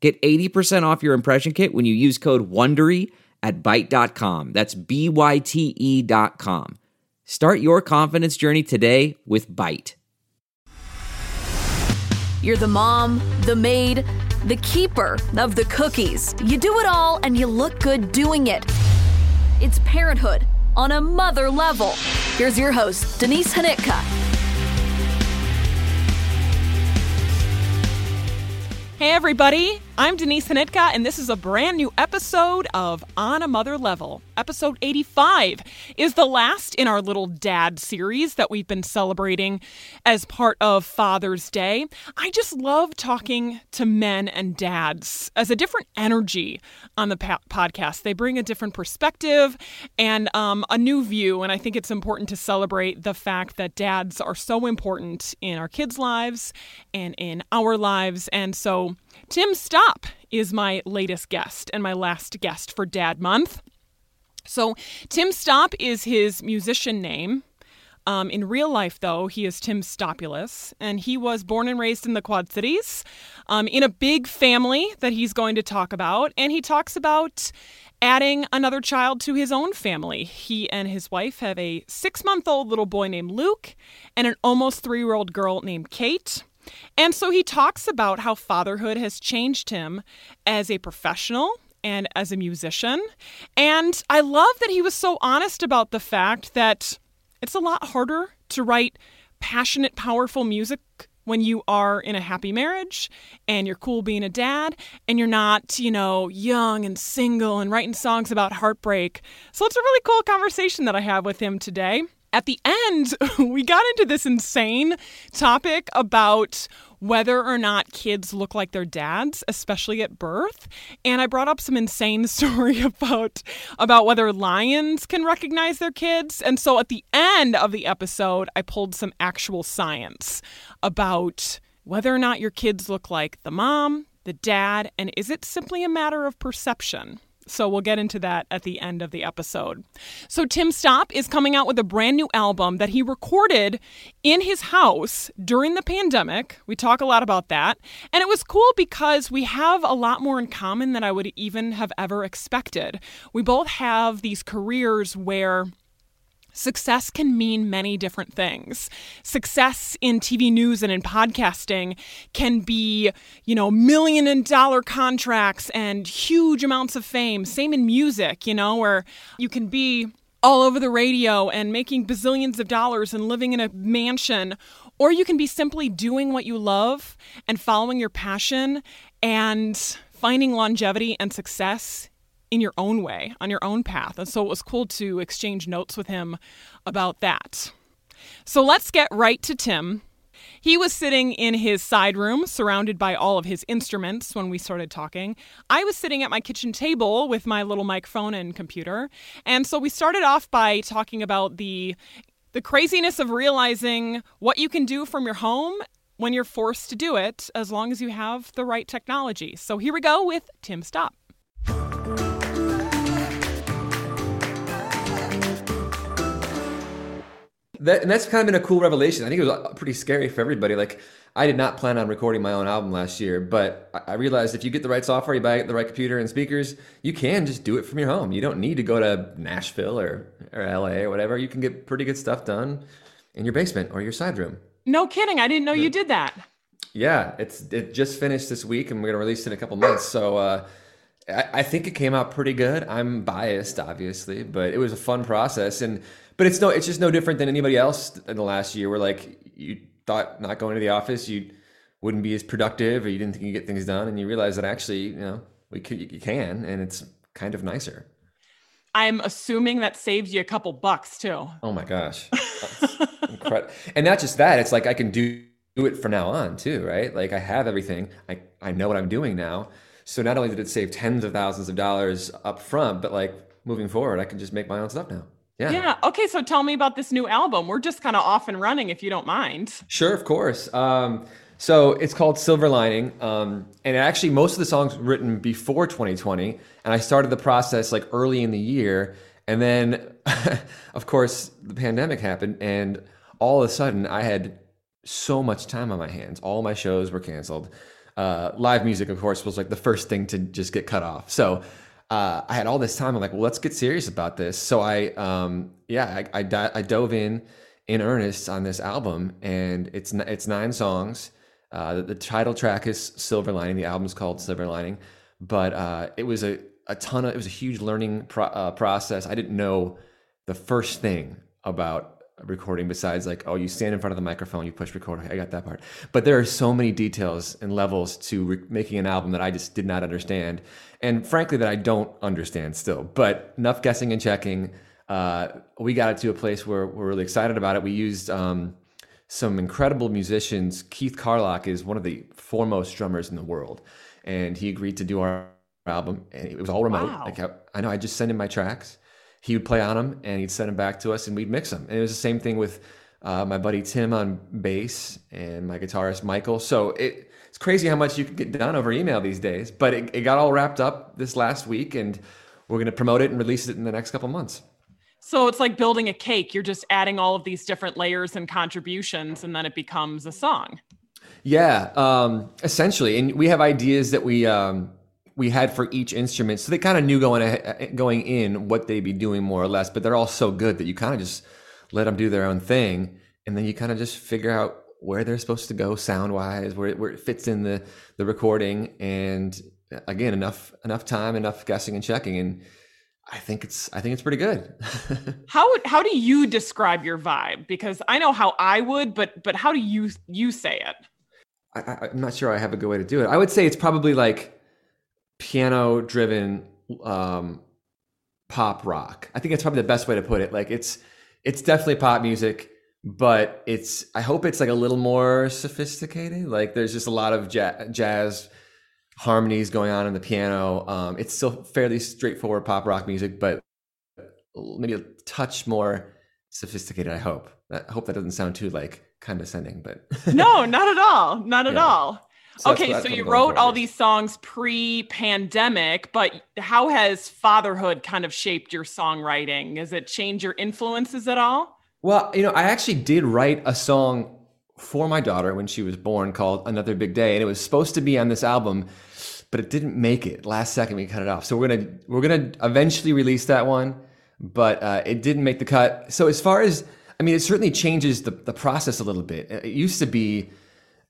Get 80% off your impression kit when you use code WONDERY at Byte.com. That's B-Y-T-E dot com. Start your confidence journey today with Byte. You're the mom, the maid, the keeper of the cookies. You do it all and you look good doing it. It's parenthood on a mother level. Here's your host, Denise Hanitka. Hey, everybody. I'm Denise Hanitka, and this is a brand new episode of On a Mother Level. Episode 85 is the last in our little dad series that we've been celebrating as part of Father's Day. I just love talking to men and dads as a different energy on the po- podcast. They bring a different perspective and um, a new view, and I think it's important to celebrate the fact that dads are so important in our kids' lives and in our lives. And so, Tim Stop is my latest guest and my last guest for Dad Month. So, Tim Stop is his musician name. Um, in real life, though, he is Tim Stopulus, and he was born and raised in the Quad Cities um, in a big family that he's going to talk about. And he talks about adding another child to his own family. He and his wife have a six month old little boy named Luke and an almost three year old girl named Kate. And so he talks about how fatherhood has changed him as a professional and as a musician. And I love that he was so honest about the fact that it's a lot harder to write passionate, powerful music when you are in a happy marriage and you're cool being a dad and you're not, you know, young and single and writing songs about heartbreak. So it's a really cool conversation that I have with him today at the end, we got into this insane topic about whether or not kids look like their dads, especially at birth. And I brought up some insane story about about whether lions can recognize their kids. And so at the end of the episode, I pulled some actual science about whether or not your kids look like the mom, the dad, and is it simply a matter of perception? So we'll get into that at the end of the episode. So Tim Stop is coming out with a brand new album that he recorded in his house during the pandemic. We talk a lot about that. And it was cool because we have a lot more in common than I would even have ever expected. We both have these careers where Success can mean many different things. Success in TV news and in podcasting can be, you know, million dollar contracts and huge amounts of fame. Same in music, you know, where you can be all over the radio and making bazillions of dollars and living in a mansion. Or you can be simply doing what you love and following your passion and finding longevity and success in your own way, on your own path. And so it was cool to exchange notes with him about that. So let's get right to Tim. He was sitting in his side room, surrounded by all of his instruments when we started talking. I was sitting at my kitchen table with my little microphone and computer. And so we started off by talking about the the craziness of realizing what you can do from your home when you're forced to do it as long as you have the right technology. So here we go with Tim Stop. That, and that's kind of been a cool revelation. I think it was uh, pretty scary for everybody. Like, I did not plan on recording my own album last year, but I realized if you get the right software, you buy the right computer and speakers, you can just do it from your home. You don't need to go to Nashville or, or LA or whatever. You can get pretty good stuff done in your basement or your side room. No kidding. I didn't know you did that. Yeah, it's it just finished this week, and we're gonna release it in a couple months. So uh, I, I think it came out pretty good. I'm biased, obviously, but it was a fun process and but it's no, it's just no different than anybody else in the last year. Where like you thought not going to the office, you wouldn't be as productive, or you didn't think you could get things done, and you realize that actually, you know, we could, you can, and it's kind of nicer. I'm assuming that saves you a couple bucks too. Oh my gosh, incredible! and not just that, it's like I can do do it from now on too, right? Like I have everything, I I know what I'm doing now. So not only did it save tens of thousands of dollars up front, but like moving forward, I can just make my own stuff now. Yeah. Yeah. Okay. So tell me about this new album. We're just kind of off and running, if you don't mind. Sure, of course. Um, so it's called Silver Lining, um, and actually most of the songs written before 2020, and I started the process like early in the year, and then, of course, the pandemic happened, and all of a sudden I had so much time on my hands. All my shows were canceled. Uh, live music, of course, was like the first thing to just get cut off. So uh, I had all this time. I'm like, well, let's get serious about this. So I, um, yeah, I, I, I, dove in in earnest on this album, and it's it's nine songs. Uh, the, the, title track is Silver Lining. The album's called Silver Lining, but uh, it was a, a ton of it was a huge learning pro- uh, process. I didn't know the first thing about recording besides like oh you stand in front of the microphone you push record i got that part but there are so many details and levels to re- making an album that i just did not understand and frankly that I don't understand still. But enough guessing and checking. Uh, we got it to a place where we're really excited about it. We used um, some incredible musicians. Keith Carlock is one of the foremost drummers in the world, and he agreed to do our album. And it was all remote. Wow. Like I, I know, I just sent him my tracks. He would play on them, and he'd send them back to us, and we'd mix them. And it was the same thing with uh, my buddy Tim on bass and my guitarist Michael. So it it's crazy how much you can get done over email these days. But it, it got all wrapped up this last week, and we're going to promote it and release it in the next couple months. So it's like building a cake. You're just adding all of these different layers and contributions, and then it becomes a song. Yeah, um, essentially. And we have ideas that we um, we had for each instrument, so they kind of knew going uh, going in what they'd be doing more or less. But they're all so good that you kind of just let them do their own thing, and then you kind of just figure out where they're supposed to go sound wise, where it, where it fits in the the recording, and uh, again, enough enough time, enough guessing and checking, and I think it's I think it's pretty good. how how do you describe your vibe? Because I know how I would, but but how do you you say it? I, I, am not sure I have a good way to do it. I would say it's probably like piano driven um, pop rock. I think that's probably the best way to put it. Like it's it's definitely pop music but it's I hope it's like a little more sophisticated. Like there's just a lot of jazz, jazz harmonies going on in the piano. Um, it's still fairly straightforward pop rock music, but maybe a touch more sophisticated. I hope. I hope that doesn't sound too like condescending, but no, not at all, not at yeah. all. So okay, so you wrote all these songs pre-pandemic, but how has fatherhood kind of shaped your songwriting? Has it changed your influences at all? Well, you know, I actually did write a song for my daughter when she was born called Another Big Day, and it was supposed to be on this album, but it didn't make it. Last second, we cut it off. So we're gonna we're gonna eventually release that one, but uh, it didn't make the cut. So as far as I mean, it certainly changes the the process a little bit. It used to be.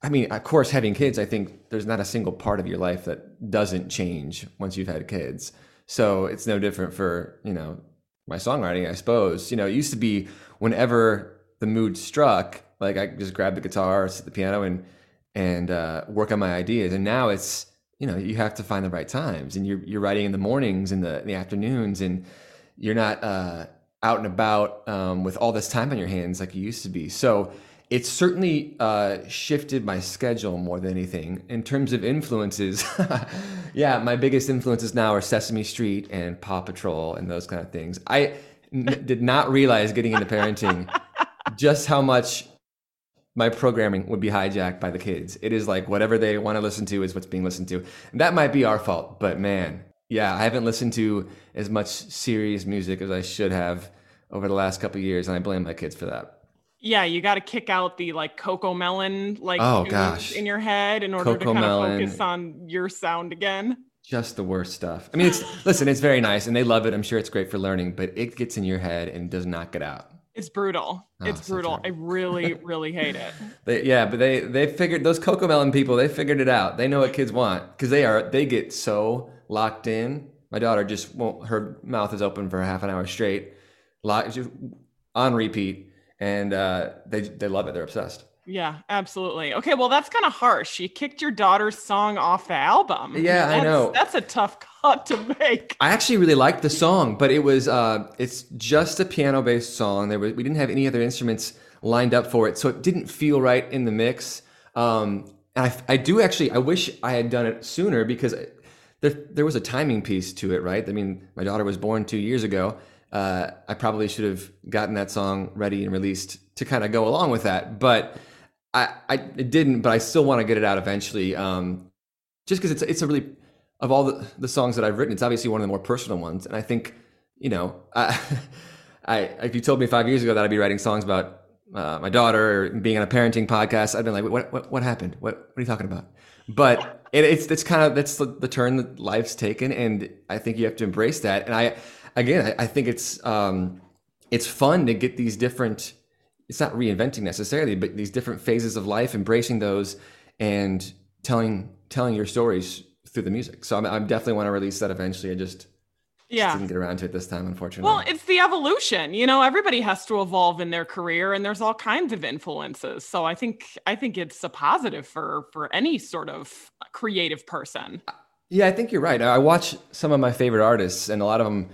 I mean, of course, having kids, I think there's not a single part of your life that doesn't change once you've had kids. So it's no different for, you know, my songwriting, I suppose. You know, it used to be whenever the mood struck, like I just grab the guitar, or sit the piano, and and uh, work on my ideas. And now it's you know you have to find the right times, and you're you're writing in the mornings and the, the afternoons, and you're not uh, out and about um, with all this time on your hands like you used to be. So it's certainly uh, shifted my schedule more than anything in terms of influences. yeah, my biggest influences now are Sesame Street and Paw Patrol and those kind of things. I n- did not realize getting into parenting just how much my programming would be hijacked by the kids. It is like whatever they want to listen to is what's being listened to. And that might be our fault, but man, yeah, I haven't listened to as much serious music as I should have over the last couple years, and I blame my kids for that. Yeah, you got to kick out the like Cocomelon like oh gosh in your head in order Coco to kind Melon. of focus on your sound again. Just the worst stuff. I mean, it's listen, it's very nice and they love it. I'm sure it's great for learning, but it gets in your head and does not get out. It's brutal. Oh, it's so brutal. I really, really hate it. They, yeah, but they they figured those Cocomelon people. They figured it out. They know what kids want because they are they get so locked in. My daughter just won't. Her mouth is open for half an hour straight, lock, just on repeat and uh, they they love it. They're obsessed. Yeah, absolutely. Okay, well, that's kind of harsh. You kicked your daughter's song off the album. Yeah, that's, I know. That's a tough cut to make. I actually really liked the song, but it was uh, it's just a piano based song. There was, we didn't have any other instruments lined up for it, so it didn't feel right in the mix. Um, and I, I do actually, I wish I had done it sooner because there there was a timing piece to it, right? I mean, my daughter was born two years ago. Uh, I probably should have gotten that song ready and released to kind of go along with that, but I I didn't. But I still want to get it out eventually, um, just because it's it's a really of all the, the songs that I've written, it's obviously one of the more personal ones, and I think you know, I, I if you told me five years ago that I'd be writing songs about uh, my daughter or being on a parenting podcast, I'd been like, what what what happened? What what are you talking about? But it, it's it's kind of that's the, the, turn that life's taken, and I think you have to embrace that. And I again, I, I think it's um, it's fun to get these different. It's not reinventing necessarily, but these different phases of life, embracing those, and telling telling your stories through the music. So I'm, I'm definitely want to release that eventually. I just yeah. Just didn't get around to it this time, unfortunately. Well, it's the evolution. You know, everybody has to evolve in their career, and there's all kinds of influences. So I think I think it's a positive for for any sort of creative person. Yeah, I think you're right. I watch some of my favorite artists, and a lot of them,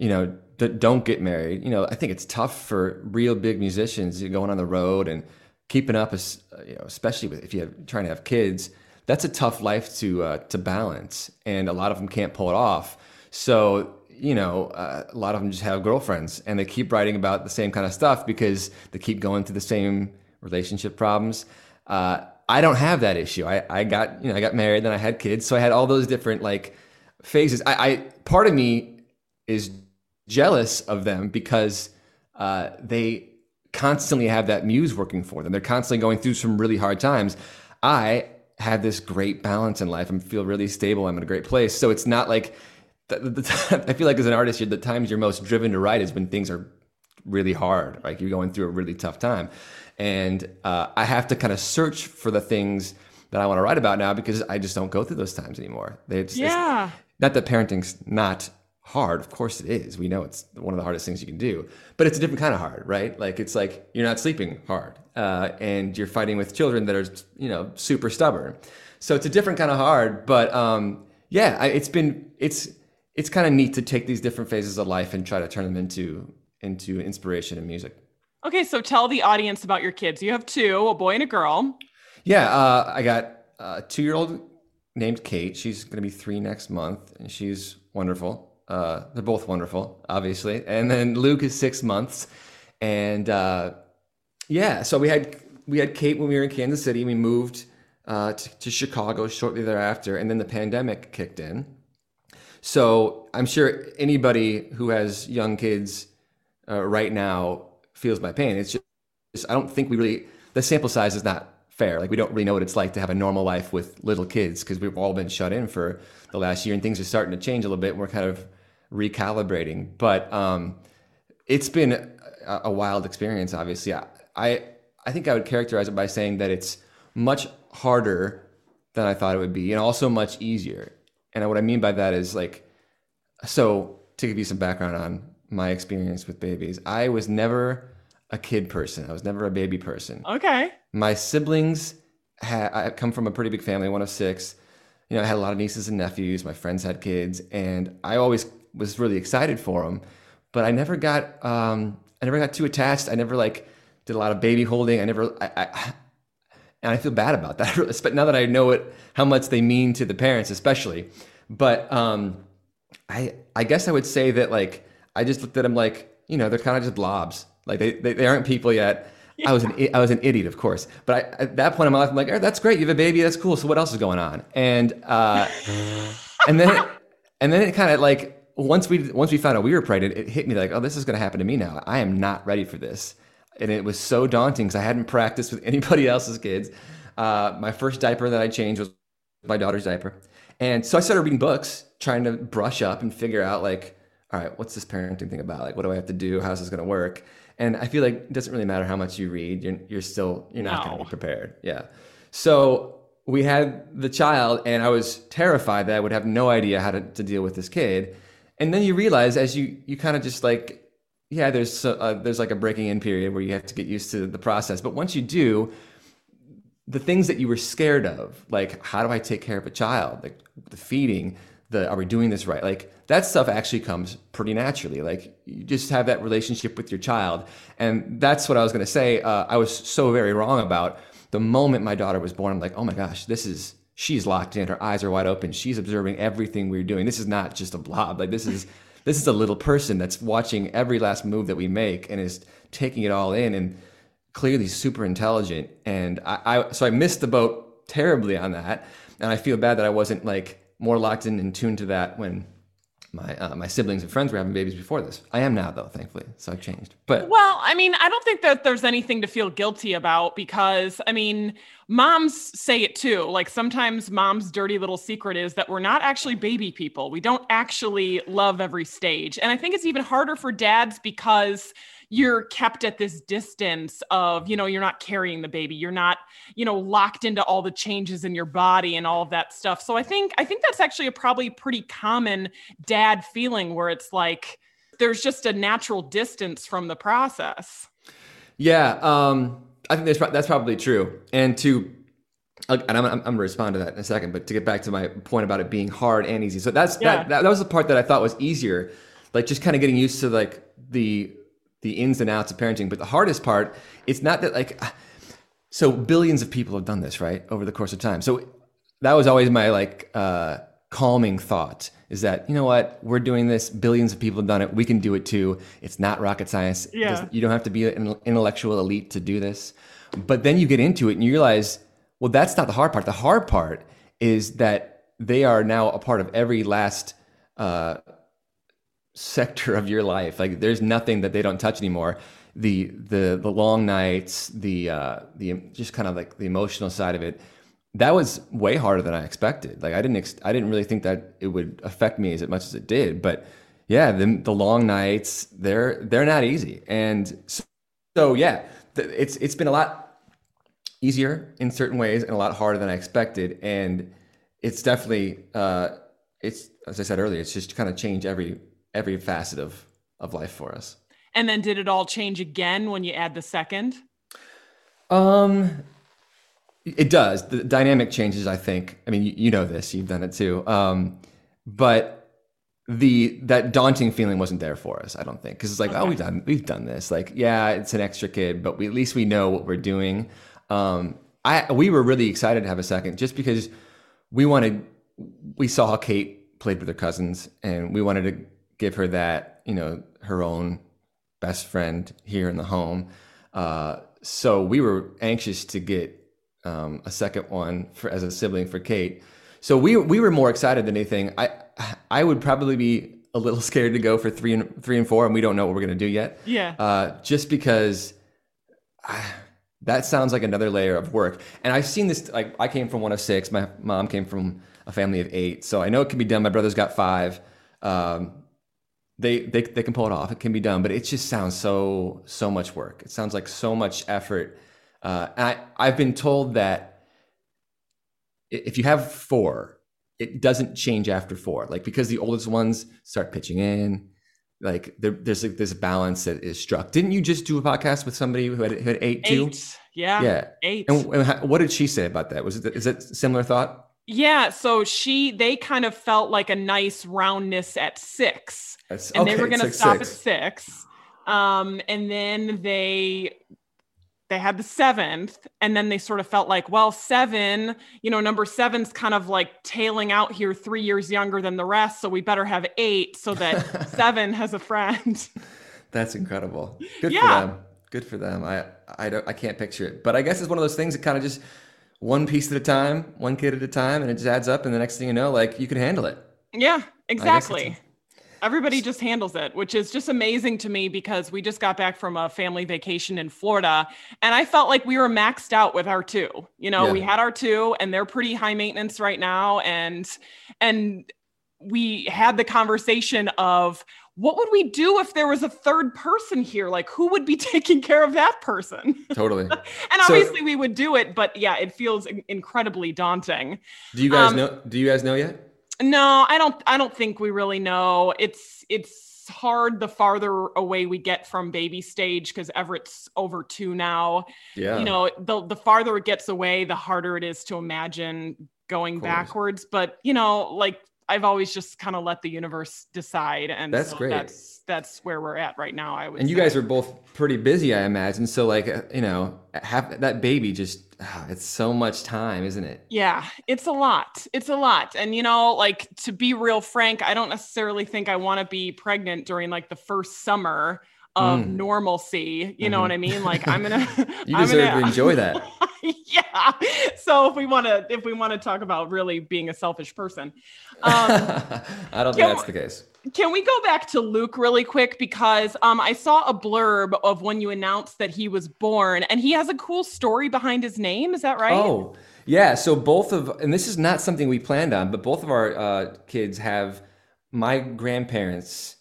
you know, that don't get married. You know, I think it's tough for real big musicians going on the road and keeping up, as you know, especially with, if you're trying to have kids. That's a tough life to uh, to balance, and a lot of them can't pull it off. So, you know, uh, a lot of them just have girlfriends and they keep writing about the same kind of stuff because they keep going through the same relationship problems. Uh, I don't have that issue. I, I got, you know, I got married, then I had kids. So I had all those different like phases. I, I part of me is jealous of them because uh, they constantly have that muse working for them. They're constantly going through some really hard times. I have this great balance in life and feel really stable. I'm in a great place. So it's not like the, the, I feel like as an artist, the times you're most driven to write is when things are really hard, like you're going through a really tough time. And uh, I have to kind of search for the things that I want to write about now because I just don't go through those times anymore. They just, yeah. not that parenting's not hard. Of course it is. We know it's one of the hardest things you can do, but it's a different kind of hard, right? Like it's like you're not sleeping hard, uh, and you're fighting with children that are, you know, super stubborn. So it's a different kind of hard. But um, yeah, I, it's been it's it's kind of neat to take these different phases of life and try to turn them into into inspiration and music. Okay, so tell the audience about your kids. You have two, a boy and a girl. Yeah, uh, I got a two-year-old named Kate. She's going to be three next month, and she's wonderful. Uh, they're both wonderful, obviously. And then Luke is six months, and uh, yeah, so we had we had Kate when we were in Kansas City. We moved uh, to, to Chicago shortly thereafter, and then the pandemic kicked in. So I'm sure anybody who has young kids uh, right now feels my pain. It's just I don't think we really the sample size is not fair. Like we don't really know what it's like to have a normal life with little kids because we've all been shut in for the last year and things are starting to change a little bit. We're kind of recalibrating, but um, it's been a, a, wild experience. Obviously, I, I I think I would characterize it by saying that it's much harder than I thought it would be, and also much easier. And what I mean by that is like, so to give you some background on my experience with babies, I was never a kid person. I was never a baby person. Okay. My siblings had, I come from a pretty big family, one of six. You know, I had a lot of nieces and nephews. My friends had kids, and I always was really excited for them. But I never got, um, I never got too attached. I never like did a lot of baby holding. I never, I, I and I feel bad about that. But now that I know it, how much they mean to the parents, especially. But um, I I guess I would say that like I just looked at them like you know they're kind of just blobs. Like they, they, they aren't people yet. Yeah. I was an I was an idiot, of course. But I, at that point in my life, I'm like, oh, that's great. You have a baby. That's cool. So what else is going on? And uh, and then it, and then it kind of like once we once we found out we were pregnant, it hit me like, oh, this is going to happen to me now. I am not ready for this and it was so daunting because I hadn't practiced with anybody else's kids. Uh, my first diaper that I changed was my daughter's diaper, and so I started reading books, trying to brush up and figure out like, all right, what's this parenting thing about? Like, what do I have to do? How's this going to work? And I feel like it doesn't really matter how much you read, you're, you're still you're not no. going to be prepared. Yeah. So we had the child, and I was terrified that I would have no idea how to, to deal with this kid. And then you realize as you you kind of just like yeah, there's uh, there's like a breaking in period where you have to get used to the process. But once you do, the things that you were scared of, like how do I take care of a child, like the feeding, the are we doing this right, like that stuff actually comes pretty naturally. Like you just have that relationship with your child, and that's what I was going to say. Uh, I was so very wrong about the moment my daughter was born. I'm like, oh my gosh, this is she's locked in. Her eyes are wide open. She's observing everything we're doing. This is not just a blob. Like this is this is a little person that's watching every last move that we make and is taking it all in and clearly super intelligent. And I, I so I missed the boat terribly on that, and I feel bad that I wasn't like more locked in and tuned to that when my uh, my siblings and friends were having babies before this. I am now though, thankfully. So I've changed. But well, I mean, I don't think that there's anything to feel guilty about because I mean, moms say it too. Like sometimes mom's dirty little secret is that we're not actually baby people. We don't actually love every stage. And I think it's even harder for dads because you're kept at this distance of you know you're not carrying the baby you're not you know locked into all the changes in your body and all of that stuff so i think i think that's actually a probably pretty common dad feeling where it's like there's just a natural distance from the process yeah um i think that's, that's probably true and to and I'm, I'm, going to respond to that in a second, but to get back to my point about it being hard and easy. So that's yeah. that, that, that was the part that I thought was easier, like just kind of getting used to like the the ins and outs of parenting. But the hardest part, it's not that like, so billions of people have done this, right, over the course of time. So that was always my like uh, calming thought is that you know what we're doing this billions of people have done it we can do it too it's not rocket science yeah. you don't have to be an intellectual elite to do this but then you get into it and you realize well that's not the hard part the hard part is that they are now a part of every last uh, sector of your life. Like there's nothing that they don't touch anymore. The the the long nights, the uh, the just kind of like the emotional side of it. That was way harder than I expected. Like I didn't ex- I didn't really think that it would affect me as much as it did. But yeah, the the long nights they're they're not easy. And so, so yeah, it's it's been a lot easier in certain ways and a lot harder than I expected. And it's definitely uh, it's as I said earlier, it's just kind of changed every every facet of of life for us. And then did it all change again when you add the second? Um it does. The dynamic changes, I think. I mean, you, you know this, you've done it too. Um but the that daunting feeling wasn't there for us, I don't think. Cuz it's like, okay. oh, we've done we've done this. Like, yeah, it's an extra kid, but we at least we know what we're doing. Um I we were really excited to have a second just because we wanted we saw how Kate played with her cousins and we wanted to give her that, you know, her own best friend here in the home. Uh, so we were anxious to get um, a second one for, as a sibling for Kate. So we we were more excited than anything. I I would probably be a little scared to go for three and three and four, and we don't know what we're gonna do yet. Yeah. Uh, just because. I, that sounds like another layer of work. And I've seen this. Like I came from one of six. My mom came from a family of eight, so I know it can be done. My brother's got five. Um, they, they they can pull it off. It can be done, but it just sounds so so much work. It sounds like so much effort. Uh, I I've been told that if you have four, it doesn't change after four. Like because the oldest ones start pitching in, like there, there's like this balance that is struck. Didn't you just do a podcast with somebody who had, who had eight, eight too? Yeah, yeah, eight. And, and what did she say about that? Was it is it similar thought? Yeah, so she they kind of felt like a nice roundness at six, That's, and okay, they were going to stop six. at six. Um, and then they they had the seventh, and then they sort of felt like, well, seven, you know, number seven's kind of like tailing out here, three years younger than the rest, so we better have eight so that seven has a friend. That's incredible. Good yeah. for them. Good for them. I I don't I can't picture it, but I guess it's one of those things that kind of just one piece at a time, one kid at a time, and it just adds up. And the next thing you know, like you can handle it. Yeah, exactly. Everybody just handles it, which is just amazing to me because we just got back from a family vacation in Florida and I felt like we were maxed out with our two. You know, yeah. we had our two and they're pretty high maintenance right now and and we had the conversation of what would we do if there was a third person here? Like, who would be taking care of that person? Totally. and obviously, so, we would do it, but yeah, it feels incredibly daunting. Do you guys um, know? Do you guys know yet? No, I don't. I don't think we really know. It's it's hard the farther away we get from baby stage because Everett's over two now. Yeah. You know, the the farther it gets away, the harder it is to imagine going backwards. But you know, like I've always just kind of let the universe decide, and That's so great. That's that's where we're at right now. I would. And you say. guys are both pretty busy, I imagine. So, like, uh, you know, have that baby just, ah, it's so much time, isn't it? Yeah, it's a lot. It's a lot. And you know, like to be real frank, I don't necessarily think I want to be pregnant during like the first summer of Mm. normalcy. You know what I mean? Like I'm gonna You I'm deserve gonna- to enjoy that. yeah. So if we want to if we want to talk about really being a selfish person. Um I don't think that's the case. Can we go back to Luke really quick because um, I saw a blurb of when you announced that he was born, and he has a cool story behind his name. Is that right? Oh, yeah. So both of, and this is not something we planned on, but both of our uh, kids have my grandparents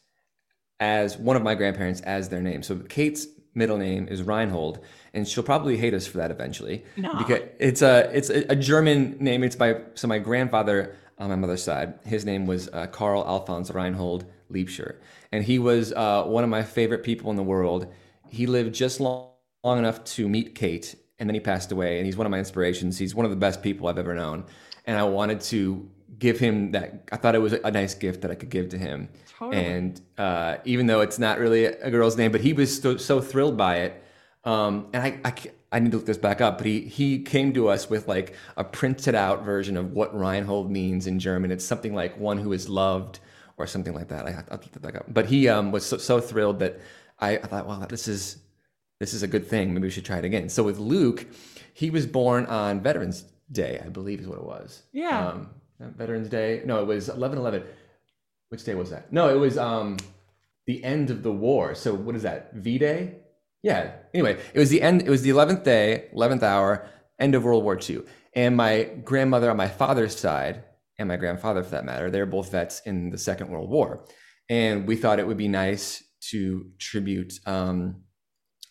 as one of my grandparents as their name. So Kate's middle name is Reinhold, and she'll probably hate us for that eventually. No. because it's a it's a, German name. It's by so my grandfather on my mother's side. His name was uh, Karl Alphons Reinhold Liebscher, and he was uh, one of my favorite people in the world. He lived just long, long enough to meet Kate, and then he passed away. And he's one of my inspirations. He's one of the best people I've ever known, and I wanted to give him that. I thought it was a nice gift that I could give to him. Totally. And uh, even though it's not really a girl's name, but he was so, so thrilled by it. Um, and I, I, I need to look this back up, but he, he came to us with like a printed out version of what Reinhold means in German. It's something like one who is loved or something like that. I, I'll look that back up. But he um, was so, so thrilled that I, I thought, well, this is this is a good thing. Maybe we should try it again. So with Luke, he was born on Veterans Day, I believe is what it was. Yeah. Um, Veterans Day. No, it was 11 11. Which day was that? No, it was um, the end of the war. So what is that? V Day? Yeah. Anyway, it was the end. It was the 11th day, 11th hour, end of World War II. And my grandmother on my father's side, and my grandfather for that matter, they're both vets in the Second World War. And we thought it would be nice to tribute um,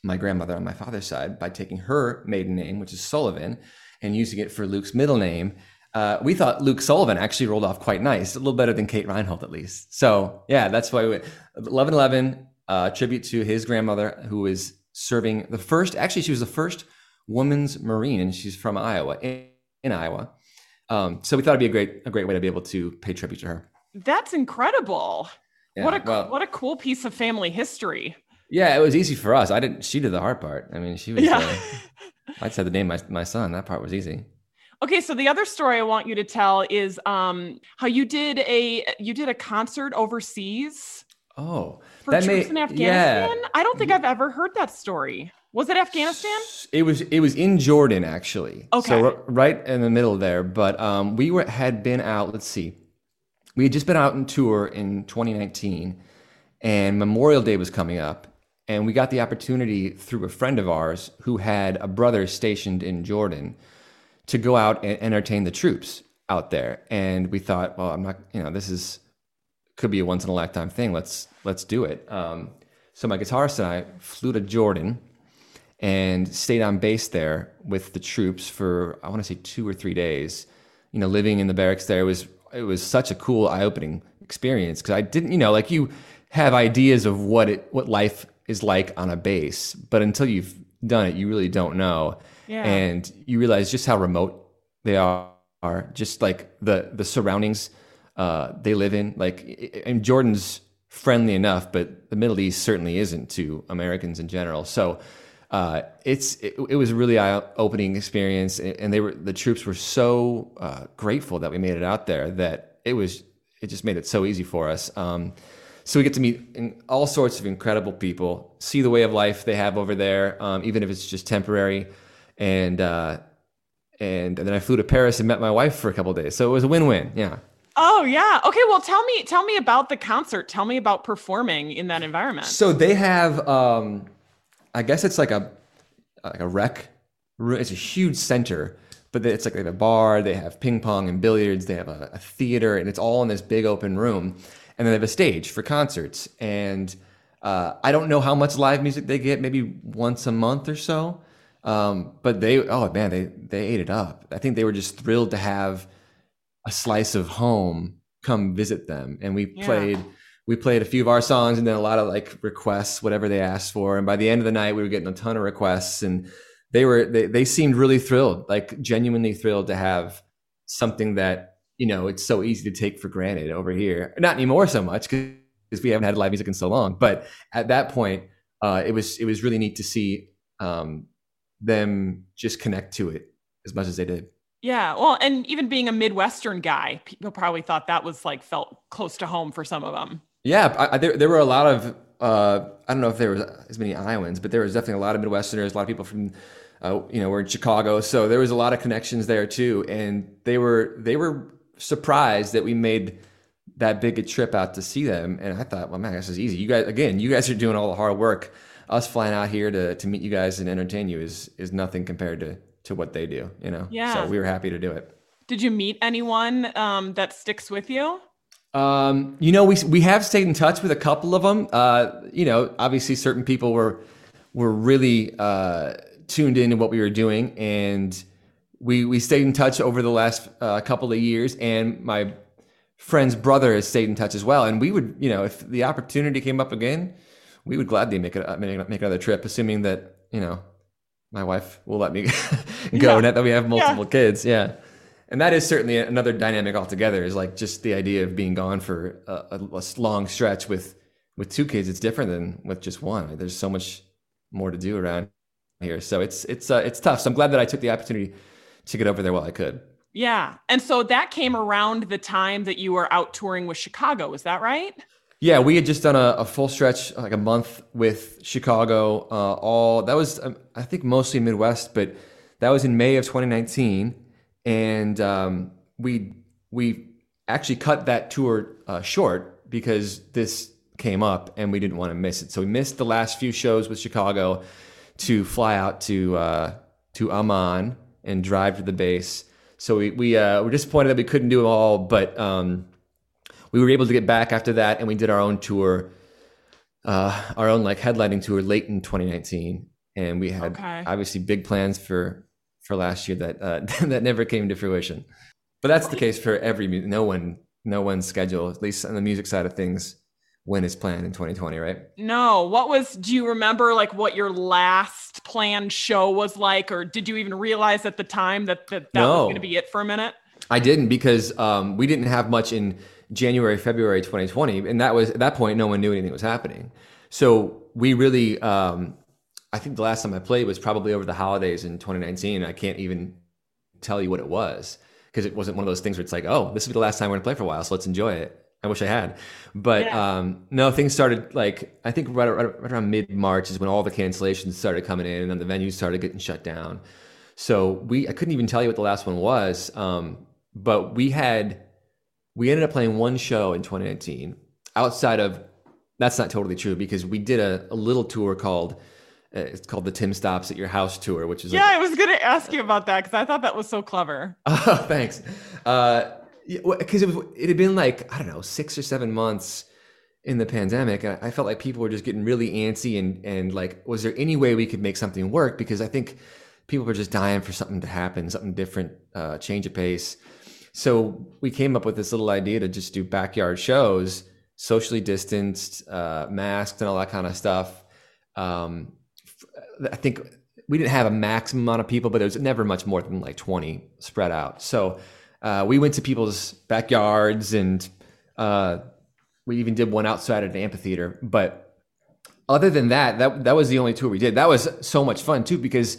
my grandmother on my father's side by taking her maiden name, which is Sullivan, and using it for Luke's middle name. Uh, we thought Luke Sullivan actually rolled off quite nice, a little better than Kate Reinhold at least. So yeah, that's why we went 11 11, uh, tribute to his grandmother who is serving the first, actually, she was the first woman's Marine, and she's from Iowa, in, in Iowa. Um, so we thought it'd be a great, a great way to be able to pay tribute to her. That's incredible. Yeah, what a well- what a cool piece of family history. Yeah, it was easy for us. I didn't. She did the hard part. I mean, she was. Yeah. Uh, I had to name my my son. That part was easy. Okay, so the other story I want you to tell is um, how you did a you did a concert overseas Oh, for that troops may- in Afghanistan. Yeah, I don't think I've ever heard that story. Was it Afghanistan? it was it was in Jordan actually. Okay. So right in the middle there, but um, we were had been out. Let's see, we had just been out on tour in 2019, and Memorial Day was coming up, and we got the opportunity through a friend of ours who had a brother stationed in Jordan to go out and entertain the troops out there. And we thought, well, I'm not, you know, this is could be a once in a lifetime thing. Let's let's do it. Um, so my guitarist and I flew to Jordan and stayed on base there with the troops for I want to say two or three days. You know, living in the barracks there was it was such a cool eye opening experience because I didn't, you know, like you have ideas of what it what life is like on a base, but until you've done it, you really don't know. And you realize just how remote they are, are just like the the surroundings uh, they live in. Like, and Jordan's friendly enough, but the Middle East certainly isn't to Americans in general. So uh, it's it, it was a really eye opening experience, and and they were the troops were so uh, grateful that we made it out there that it was it just made it so easy for us. Um, so we get to meet all sorts of incredible people, see the way of life they have over there, um, even if it's just temporary, and uh, and, and then I flew to Paris and met my wife for a couple days. So it was a win-win. Yeah. Oh yeah. Okay. Well, tell me tell me about the concert. Tell me about performing in that environment. So they have, um, I guess it's like a like a rec. It's a huge center, but it's like they have a bar. They have ping pong and billiards. They have a, a theater, and it's all in this big open room. And then they have a stage for concerts. And uh, I don't know how much live music they get. Maybe once a month or so. Um, but they, oh man, they they ate it up. I think they were just thrilled to have a slice of home come visit them, and we Yeah. played we played a few of our songs and then a lot of like requests, whatever they asked for. And by the end of the night, we were getting a ton of requests, and they were they, they seemed really thrilled, like genuinely thrilled to have something that you know, it's so easy to take for granted over here. Not anymore so much because we haven't had live music in so long. But at that point, uh, it was it was really neat to see um, them just connect to it as much as they did. Yeah, well, and even being a Midwestern guy, people probably thought that was like felt close to home for some of them. Yeah, I, I, there there were a lot of uh, I don't know if there was as many Iowans, but there was definitely a lot of Midwesterners, a lot of people from uh, you know we're in Chicago, so there was a lot of connections there too, and they were they were surprised that we made that big a trip out to see them. And I thought, well, man, this is easy. You guys, again, you guys are doing all the hard work. Us flying out here to, to meet you guys and entertain you is is nothing compared to to what they do. You know. Yeah. So we were happy to do it. Did you meet anyone um, that sticks with you? Um, you know, we we have stayed in touch with a couple of them. Uh, you know, obviously, certain people were were really uh, tuned into what we were doing, and we we stayed in touch over the last uh, couple of years. And my friend's brother has stayed in touch as well. And we would, you know, if the opportunity came up again, we would gladly make it make another trip, assuming that you know my wife will let me go. Yeah. Not that we have multiple yeah. kids, yeah. And that is certainly another dynamic altogether. Is like just the idea of being gone for a, a long stretch with with two kids. It's different than with just one. There's so much more to do around here, so it's it's uh, it's tough. So I'm glad that I took the opportunity to get over there while I could. Yeah. And so that came around the time that you were out touring with Chicago. Is that right? Yeah, we had just done a, a full stretch, like a month with Chicago. Uh, all that was, um, I think, mostly Midwest, but that was in May of 2019, and um, we we actually cut that tour uh, short because this came up and we didn't want to miss it. So we missed the last few shows with Chicago to fly out to uh, to Amman and drive to the base so we we uh, were disappointed that we couldn't do it all, but um, we were able to get back after that, and we did our own tour, uh, our own like headlining tour late in 2019, and we had okay. obviously big plans for for last year that uh, that never came to fruition. But that's the case for every no one no one's schedule, at least on the music side of things when is planned in 2020, right? No. What was, do you remember like what your last planned show was like? Or did you even realize at the time that that, that no. was going to be it for a minute? I didn't because um, we didn't have much in January, February 2020. And that was, at that point, no one knew anything was happening. So we really, um, I think the last time I played was probably over the holidays in 2019. I can't even tell you what it was because it wasn't one of those things where it's like, oh, this will be the last time we're going to play for a while. So let's enjoy it. I wish I had, but yeah. um, no, things started like I think right, right, right around mid March is when all the cancellations started coming in, and then the venues started getting shut down. So we I couldn't even tell you what the last one was, um, but we had we ended up playing one show in 2019 outside of that's not totally true because we did a, a little tour called uh, it's called the Tim Stops at Your House tour, which is yeah. Like, I was going to ask you about that because I thought that was so clever. Oh, thanks. Uh, because it was it had been like I don't know six or seven months in the pandemic. I, I felt like people were just getting really antsy and and like, was there any way we could make something work? Because I think people were just dying for something to happen, something different, uh, change of pace. So we came up with this little idea to just do backyard shows, socially distanced, uh, masked, and all that kind of stuff. Um, I think we didn't have a maximum amount of people, but it was never much more than like 20 spread out. So uh, we went to people's backyards and uh, we even did one outside at an amphitheater. But other than that, that that was the only tour we did. That was so much fun too because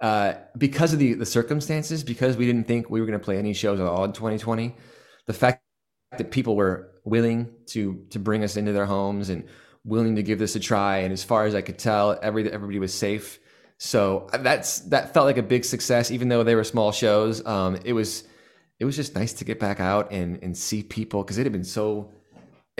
uh, because of the the circumstances, because we didn't think we were going to play any shows at all in 2020. The fact that people were willing to to bring us into their homes and willing to give this a try, and as far as I could tell, every everybody was safe. So that's that felt like a big success, even though they were small shows. Um, it was it was just nice to get back out and and see people because it had been so.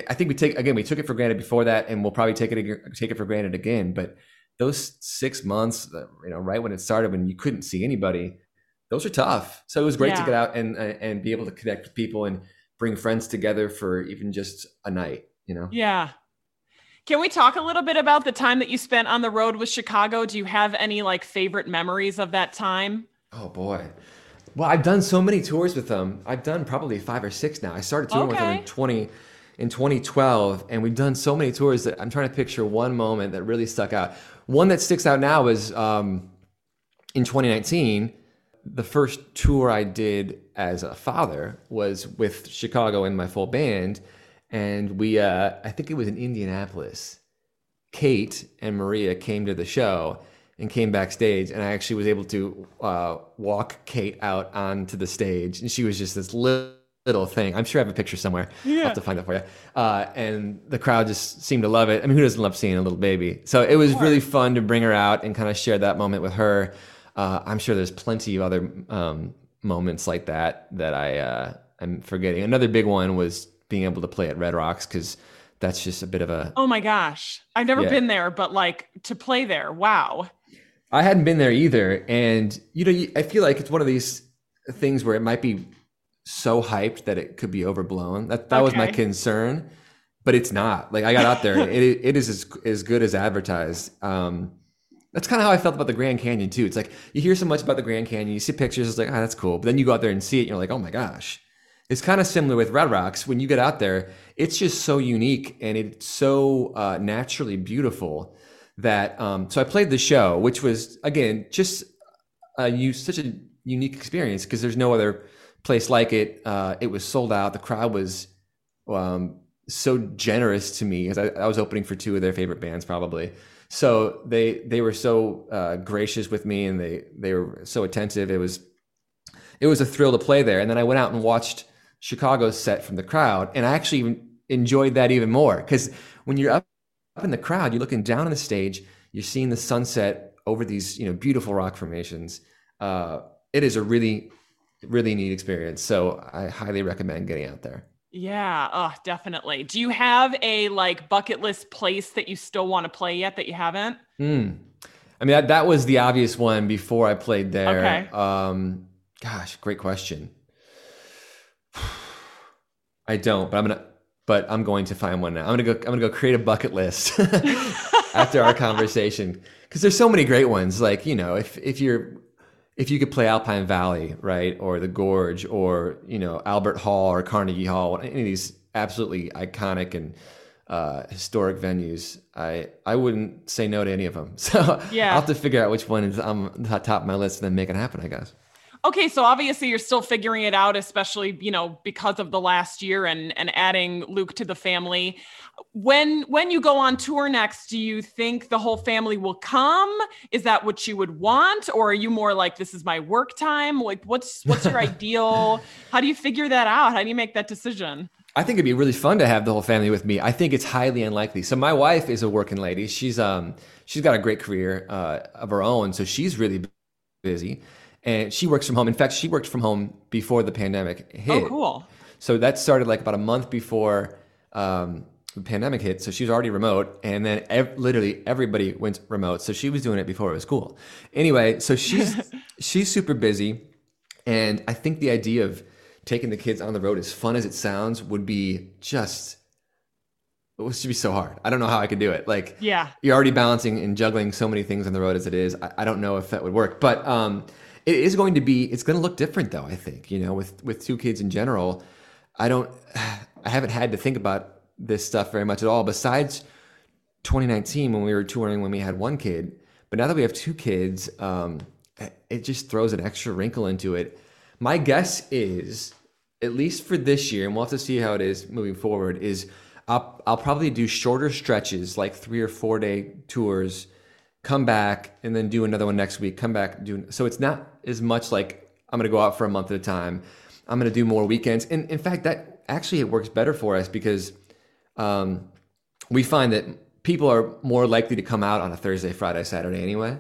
I think we take again we took it for granted before that, and we'll probably take it take it for granted again. But those six months, uh, you know, right when it started, when you couldn't see anybody, those are tough. So it was great yeah. to get out and uh, and be able to connect with people and bring friends together for even just a night. You know. Yeah. Can we talk a little bit about the time that you spent on the road with Chicago? Do you have any like favorite memories of that time? Oh boy. Well, I've done so many tours with them. I've done probably five or six now. I started touring okay. with them in 20 in 2012 and we've done so many tours that I'm trying to picture one moment that really stuck out. One that sticks out now is um, in 2019 the first tour I did as a father was with Chicago and my full band, and we uh, I think it was in Indianapolis. Kate and Maria came to the show and came backstage, and I actually was able to uh, walk Kate out onto the stage, and she was just this little little thing. I'm sure I have a picture somewhere. Yeah. I'll have to find that for you. Uh, and the crowd just seemed to love it. I mean, who doesn't love seeing a little baby? So it was really fun to bring her out and kind of share that moment with her. Uh, I'm sure there's plenty of other um, moments like that that I uh, I'm forgetting. Another big one was being able to play at Red Rocks because that's just a bit of a. Oh my gosh, I've never yeah. been there, but like to play there, wow. I hadn't been there either, and you know, I feel like it's one of these things where it might be so hyped that it could be overblown. That that okay. was my concern, but it's not. Like I got out there, it it is as, as good as advertised. Um, that's kind of how I felt about the Grand Canyon too. It's like you hear so much about the Grand Canyon, you see pictures, it's like, ah, oh, that's cool. But then you go out there and see it, and you're like, oh my gosh. It's kind of similar with Red Rocks. When you get out there, it's just so unique and it's so uh, naturally beautiful that. Um, so I played the show, which was again just a such a unique experience because there's no other place like it. Uh, it was sold out. The crowd was um, so generous to me because I, I, was opening for two of their favorite bands, probably. So they they were so uh, gracious with me, and they they were so attentive. It was it was a thrill to play there. And then I went out and watched Chicago's set from the crowd, and I actually enjoyed that even more because when you're up up in the crowd, you're looking down on the stage, you're seeing the sunset over these you know beautiful rock formations. Uh, it is a really really neat experience. So I highly recommend getting out there. Yeah, oh, definitely. Do you have a like bucket list place that you still want to play yet that you haven't? Mm. I mean, that, that was the obvious one before I played there. Okay. Um, gosh, great question. I don't, but I'm gonna, but I'm going to find one now. I'm gonna go. I'm gonna go create a bucket list after our conversation because there's so many great ones. Like you know, if if you're if you could play Alpine Valley, right, or the Gorge, or you know Albert Hall or Carnegie Hall, any of these absolutely iconic and uh, historic venues, I I wouldn't say no to any of them. So yeah. I'll have to figure out which one is on the top of my list and then make it happen. I guess. Okay, so obviously you're still figuring it out, especially you know because of the last year and and adding Luke to the family. When when you go on tour next, do you think the whole family will come? Is that what you would want, or are you more like this is my work time? Like what's what's your ideal? How do you figure that out? How do you make that decision? I think it'd be really fun to have the whole family with me. I think it's highly unlikely. So my wife is a working lady. She's um she's got a great career uh, of her own, so she's really busy and she works from home. In fact, she worked from home before the pandemic hit. Oh, cool. So that started like about a month before um, the pandemic hit. So she was already remote, and then ev- literally everybody went remote. So she was doing it before it was cool. Anyway, so she's she's super busy, and I think the idea of taking the kids on the road, as fun as it sounds, would be just it would be so hard. I don't know how I could do it. Like, yeah, you're already balancing and juggling so many things on the road as it is. I, I don't know if that would work, but um, it is going to be it's going to look different though i think you know with with two kids in general i don't i haven't had to think about this stuff very much at all besides 2019 when we were touring when we had one kid but now that we have two kids um, it just throws an extra wrinkle into it my guess is at least for this year and we'll have to see how it is moving forward is I'll, I'll probably do shorter stretches like three or four day tours come back and then do another one next week, come back, do so it's not as much like I'm gonna go out for a month at a time. I'm gonna do more weekends. And in fact, that actually it works better for us because um, we find that people are more likely to come out on a Thursday, Friday, Saturday anyway.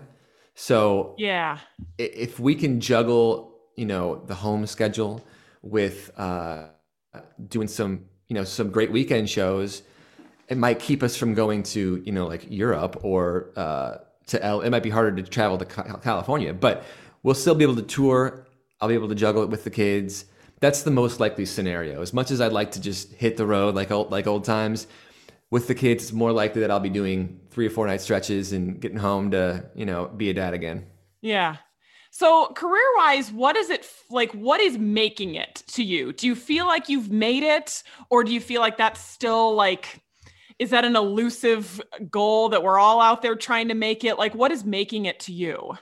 So yeah, if we can juggle, you know, the home schedule with uh, doing some, you know, some great weekend shows, it might keep us from going to, you know, like Europe or uh, to L. It might be harder to travel to California, but we'll still be able to tour. I'll be able to juggle it with the kids. That's the most likely scenario. As much as I'd like to just hit the road like old, like old times, with the kids, it's more likely that I'll be doing three or four night stretches and getting home to you know be a dad again. Yeah. So career wise, what is it like? What is making it to you? Do you feel like you've made it, or do you feel like that's still like is that an elusive goal that we're all out there trying to make it? Like, what is making it to you?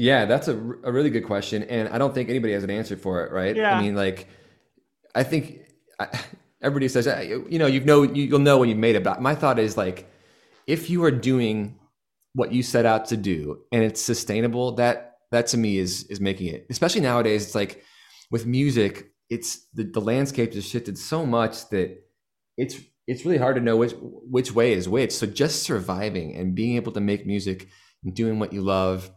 Yeah, that's a, a really good question, and I don't think anybody has an answer for it. Right? Yeah. I mean, like, I think I, everybody says, you know, you know, you'll know when you've made it. But my thought is like, if you are doing what you set out to do and it's sustainable, that that to me is is making it. Especially nowadays, it's like with music, it's the, the landscape has shifted so much that it's it's really hard to know which which way is which. So just surviving and being able to make music and doing what you love.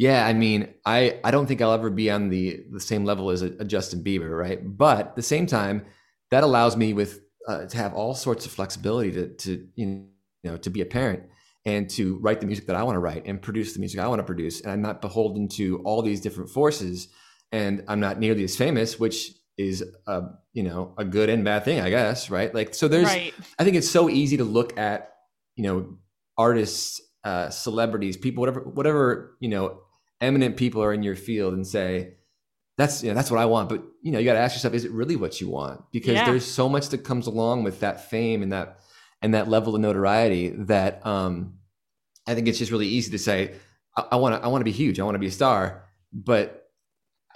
Yeah, I mean, I I don't think I'll ever be on the the same level as a, a Justin Bieber, right? But at the same time, that allows me with uh, to have all sorts of flexibility to to you know to be a parent and to write the music that I want to write and produce the music I want to produce, and I'm not beholden to all these different forces, and I'm not nearly as famous, which is a you know a good and bad thing, I guess, right? Like so, there's Right. I think it's so easy to look at you know artists, uh, celebrities, people, whatever whatever you know eminent people are in your field, and say that's you know, that's what I want. But you know you got to ask yourself, is it really what you want? Because Yeah. there's so much that comes along with that fame and that and that level of notoriety that um, I think it's just really easy to say, I want to I want to be huge, I want to be a star, but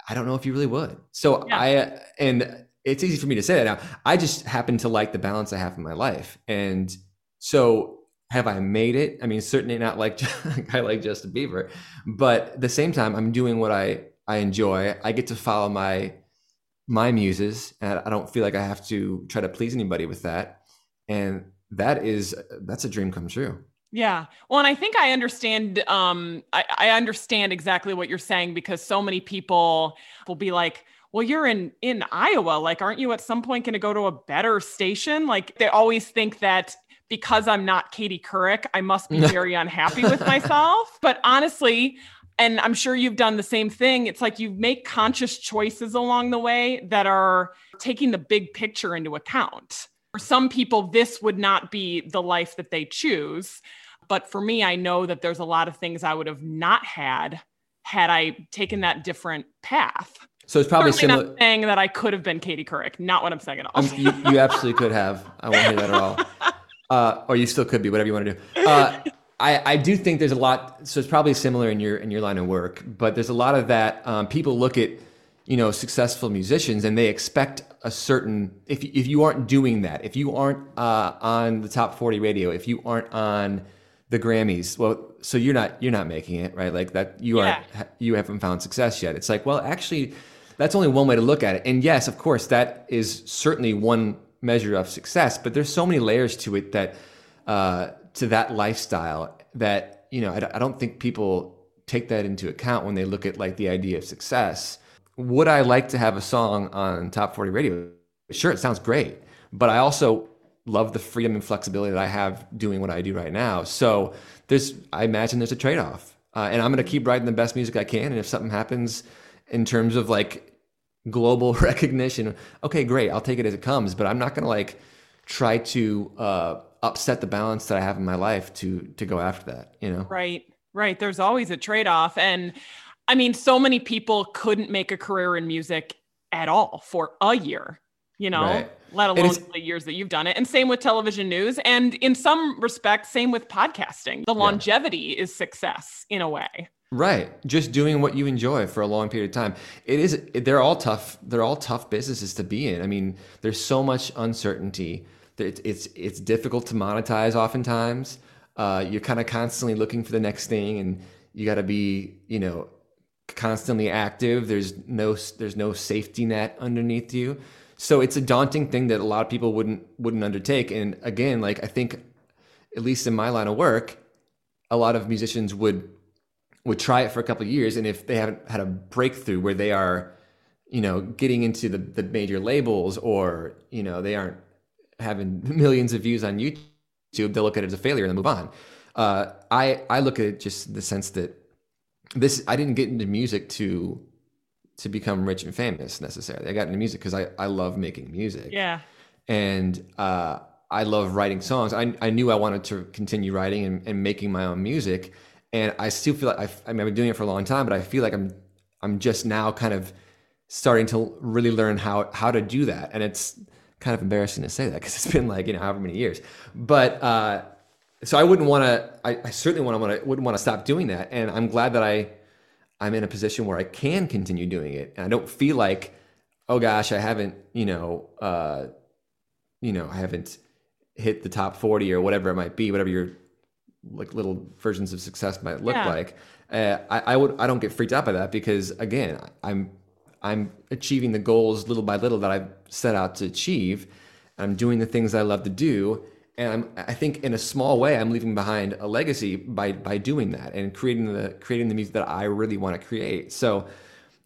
I don't know if you really would. So Yeah. I and it's easy for me to say that now. I just happen to like the balance I have in my life, and so have I made it? I mean, certainly not like a guy like Justin Bieber, but at the same time, I'm doing what I I enjoy. I get to follow my my muses, and I don't feel like I have to try to please anybody with that. And that is that's a dream come true. Yeah. Well, and I think I understand. Um, I, I understand exactly what you're saying because so many people will be like, "Well, you're in in Iowa. Like, aren't you at some point going to go to a better station?" Like, they always think that because I'm not Katie Couric, I must be very unhappy with myself. But honestly, and I'm sure you've done the same thing. It's like you make conscious choices along the way that are taking the big picture into account. For some people, this would not be the life that they choose. But for me, I know that there's a lot of things I would have not had had I taken that different path. So it's probably Certainly similar. not saying that I could have been Katie Couric. Not what I'm saying at all. Um, you, you absolutely could have. I won't hear that at all. Uh, or you still could be, whatever you want to do. Uh, I, I do think there's a lot. So it's probably similar in your in your line of work, but there's a lot of that. Um, people look at you know successful musicians and they expect a certain. If if you aren't doing that, if you aren't uh, on the top 40 radio, if you aren't on the Grammys, well, so you're not you're not making it right. Like that, you Yeah. aren't you haven't found success yet. It's like, well, actually, that's only one way to look at it. And yes, of course, that is certainly one measure of success. But there's so many layers to it that uh, to that lifestyle that you know I, I don't think people take that into account when they look at like the idea of success. Would I like to have a song on top 40 radio? Sure, it sounds great, but I also love the freedom and flexibility that I have doing what I do right now. So there's, I imagine there's a trade off, uh, and I'm going to keep writing the best music I can. And if something happens in terms of like global recognition, okay, great, I'll take it as it comes. But I'm not going to like try to uh, upset the balance that I have in my life to to go after that. You know, Right, right. There's always a trade off. And I mean, so many people couldn't make a career in music at all for a year, you know, Right. let alone the years that you've done it. And same with television news. And in some respects, same with podcasting. The longevity is success in a way. Right. Just doing what you enjoy for a long period of time. It is they're all tough they're all tough businesses to be in. I mean, there's so much uncertainty. It's it's, it's difficult to monetize oftentimes. Uh, you're kind of constantly looking for the next thing and you got to be, you know, constantly active. There's no there's no safety net underneath you. So it's a daunting thing that a lot of people wouldn't wouldn't undertake. And again, like I think at least in my line of work, a lot of musicians would would try it for a couple of years and if they haven't had a breakthrough where they are you know getting into the, the major labels or you know they aren't having millions of views on youtube they'll look at it as a failure and then move on uh, i i look at it just in the sense that this i didn't get into music to to become rich and famous necessarily i got into music because I, I love making music Yeah. and uh, I love writing songs. I, I knew I wanted to continue writing and, and making my own music, and I still feel like I've, I mean, I've been doing it for a long time, but I feel like I'm I'm just now kind of starting to really learn how how to do that, and it's kind of embarrassing to say that because it's been like you know however many years, but uh, so I wouldn't want to. I, I certainly want to wouldn't want to stop doing that, and I'm glad that I I'm in a position where I can continue doing it, and I don't feel like, oh gosh, I haven't, you know, uh, you know, I haven't hit the top 40 or whatever it might be, whatever your like little versions of success might look Yeah. like. Uh, I, I would I don't get freaked out by that because again, I'm I'm achieving the goals little by little that I've set out to achieve. I'm doing the things I love to do, and I'm I think in a small way I'm leaving behind a legacy by by doing that and creating the creating the music that I really want to create. So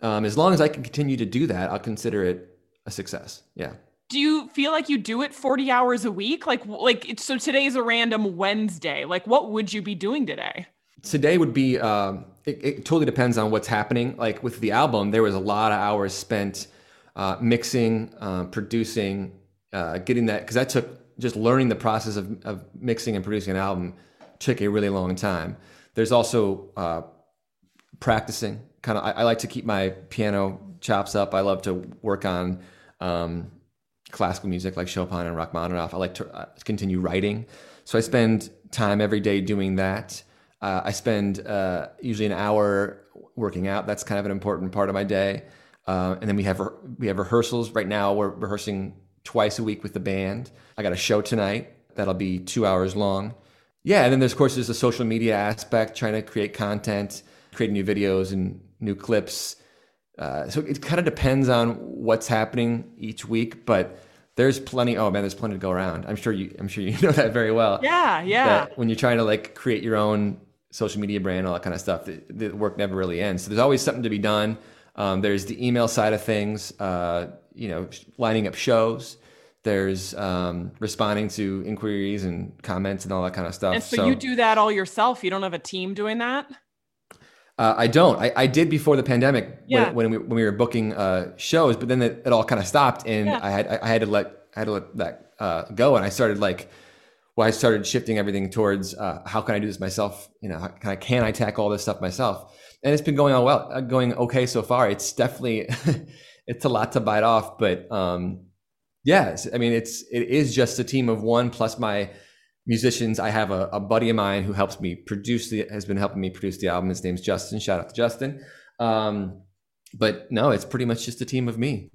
um, as long as I can continue to do that, I'll consider it a success. Yeah. Do you feel like you do it 40 hours a week? Like like so today's a random Wednesday. Like what would you be doing today? today would be um, it, it totally depends on what's happening like with the album there was a lot of hours spent uh, mixing uh, producing uh, getting that because that took just learning the process of, of mixing and producing an album took a really long time there's also uh, practicing kind of I, I like to keep my piano chops up i love to work on um, classical music like chopin and rachmaninoff i like to uh, continue writing so i spend time every day doing that uh, I spend uh, usually an hour working out. That's kind of an important part of my day. Uh, and then we have we have rehearsals. Right now, we're rehearsing twice a week with the band. I got a show tonight that'll be two hours long. Yeah, and then there's of course there's the social media aspect, trying to create content, create new videos and new clips. Uh, so it kind of depends on what's happening each week, but there's plenty. Oh man, there's plenty to go around. I'm sure you. I'm sure you know that very well Yeah, yeah. when you're trying to like create your own social media brand, all that kind of stuff, the, the work never really ends. So there's always something to be done. Um, there's the email side of things, uh, you know, lining up shows. There's um, responding to inquiries and comments and all that kind of stuff. and so, you do that all yourself. You don't have a team doing that? Uh, I don't. I, I did before the pandemic Yeah. when, when we when we were booking uh, shows, but then it, it all kind of stopped, and Yeah. I had I had to let I had to let that uh, go, and I started like, well, I started shifting everything towards uh, how can I do this myself? You know, how can I can I tackle all this stuff myself? And it's been going on well, uh, going okay so far. It's definitely it's a lot to bite off, but um, yeah, it's- I mean, it's it is just a team of one plus my musicians. I have a, a buddy of mine who helps me produce the has been helping me produce the album. His name's Justin. Shout out to Justin. Um, but no, it's pretty much just a team of me.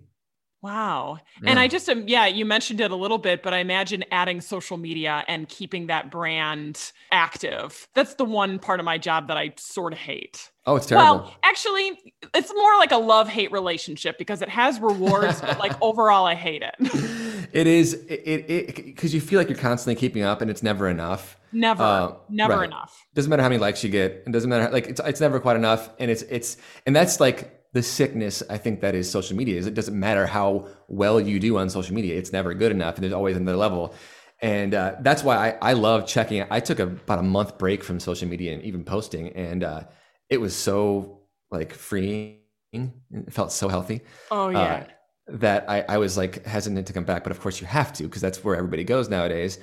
Wow. And I just, um, yeah, you mentioned it a little bit, but I imagine adding social media and keeping that brand active. That's the one part of my job that I sort of hate. Oh, it's terrible. Well, actually, it's more like a love hate relationship because it has rewards, but like overall, I hate it. it is it it because you feel like you're constantly keeping up and it's never enough. Never, Uh, never right. enough. Doesn't matter how many likes you get. It doesn't matter like it's it's never quite enough. And it's it's and that's like the sickness I think that is social media is it doesn't matter how well you do on social media. It's never good enough, and there's always another level. And uh, that's why I, I love checking. I took a, about a month break from social media and even posting, and uh, it was so like freeing. It felt so healthy Oh, yeah. uh, that I, I was like hesitant to come back. But of course, you have to because that's where everybody goes nowadays.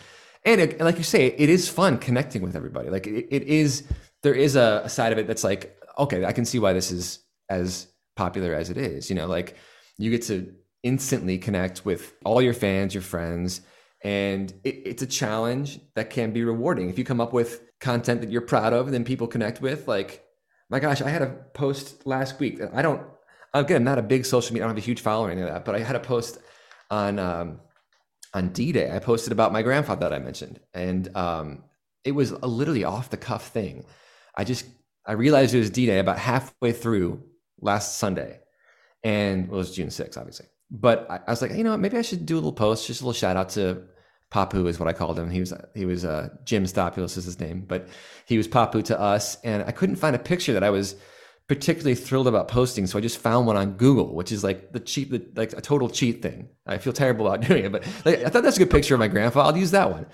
And it, like you say, it is fun connecting with everybody. Like it, it is, there is a, a side of it that's like, okay, I can see why this is as popular as it is. You know, like you get to instantly connect with all your fans, your friends, and it, it's a challenge that can be rewarding. If you come up with content that you're proud of, and then people connect with, like, my gosh, I had a post last week that I don't. Again, I'm not a big social media. I don't have a huge following of that, but I had a post on um, on D-Day. I posted about my grandfather that I mentioned, and um, it was a literally off the cuff thing. I just I realized it was D-Day about halfway through last Sunday, and well, it was June 6th, obviously. But I, I was like, you know what, maybe I should do a little post, just a little shout out to Papu is what I called him. He was he was uh, Jim Stopulus is his name, but he was Papu to us, and I couldn't find a picture that I was particularly thrilled about posting, so I just found one on Google, which is like the cheap, the, like a total cheat thing. I feel terrible about doing it, but like, I thought that's a good picture of my grandpa. I'll use that one.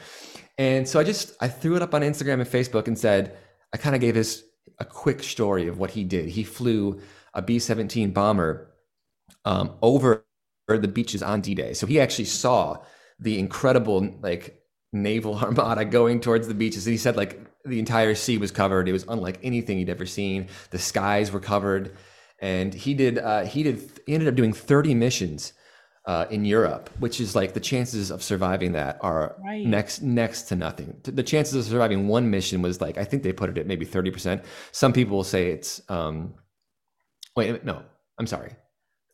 And so I just I threw it up on Instagram and Facebook and said I kind of gave his a quick story of what he did. He flew a B seventeen bomber um, over the beaches on D Day, so he actually saw the incredible like naval armada going towards the beaches. And he said like the entire sea was covered. It was unlike anything he'd ever seen. The skies were covered, and he did uh, he did he ended up doing thirty missions. Uh, in Europe, which is like the chances of surviving that are Right. next next to nothing. The chances of surviving one mission was like I think they put it at maybe thirty percent. Some people will say it's um, Wait, no, I'm sorry.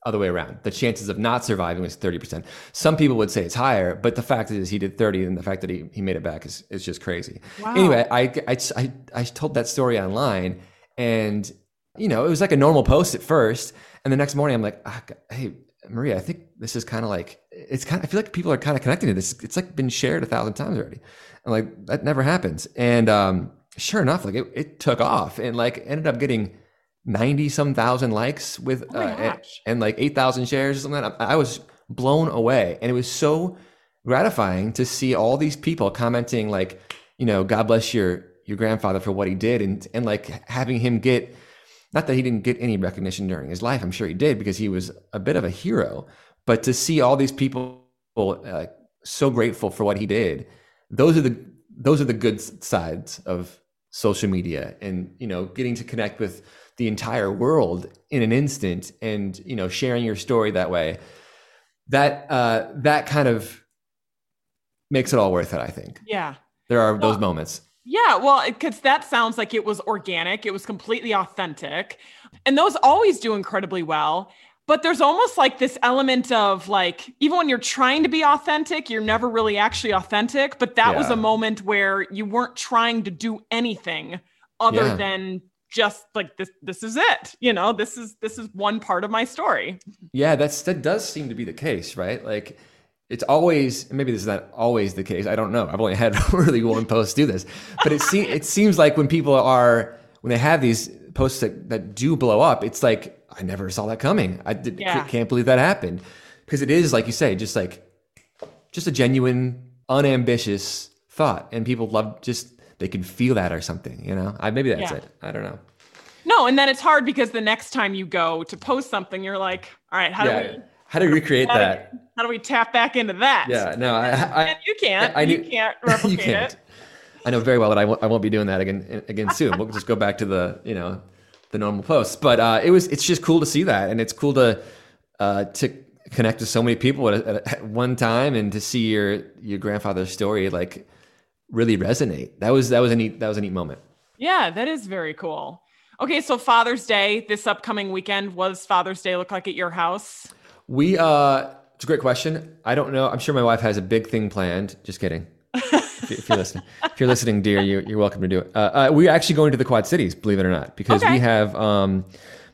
Other way around. The chances of not surviving was 30%. Some people would say it's higher, but the fact is he did 30 and the fact that he, he made it back is, is just crazy. Wow. Anyway, I, I, I, I told that story online and, you know, it was like a normal post at first. And the next morning I'm like, ah, hey, Maria, I think this is kind of like, it's kind of, I feel like people are kind of connecting to this. It's like been shared a thousand times already. And like, that never happens. And, um, sure enough, like it, it took off and like ended up getting 90 some thousand likes with Oh uh, and, and like 8,000 shares or something. I, I was blown away. And it was so gratifying to see all these people commenting like, you know, God bless your your grandfather for what he did and and like having him get not that he didn't get any recognition during his life. I'm sure he did because he was a bit of a hero. But to see all these people uh, so grateful for what he did, those are the those are the good sides of social media and you know getting to connect with the entire world in an instant and you know sharing your story that way that uh that kind of makes it all worth it i think Yeah. there are those moments Yeah, well, because that sounds like it was organic, it was completely authentic. And those always do incredibly well. But there's almost like this element of like, even when you're trying to be authentic, you're never really actually authentic. But that was a moment where you weren't trying to do anything other Yeah. than just like this this is it you know this is this is one part of my story Yeah, that's that does seem to be the case, right? Like it's always maybe this is not always the case. I don't know. I've only had really one post do this, but it seems it seems like when people are when they have these posts that, that do blow up, it's like I never saw that coming. I did, Yeah. can't believe that happened because it is like you say, just like just a genuine, unambitious thought, and people love just they can feel that or something. You know, I maybe that's Yeah. it. I don't know. no and then it's hard because the next time you go to post something you're like all right how do Yeah, we how to recreate how do- that? how do we tap back into that Yeah, no, I, I and you can't I you can't replicate you can't. it I know very well that I won't, I won't be doing that again again soon. We'll just go back to the you know the normal posts. But uh, it was it's just cool to see that, and it's cool to uh, to connect with so many people at, at, at one time, and to see your your grandfather's story like really resonate. That was that was a neat that was a neat moment. Yeah, that is very cool. Okay, so Father's Day this upcoming weekend. What does Father's Day look like at your house? We uh, it's a great question. I don't know. I'm sure my wife has a big thing planned. Just kidding. if, if you're listening, if you're listening, dear, you, you're welcome to do it. Uh, uh, we're actually going to the Quad Cities, believe it or not, because Okay. we have um,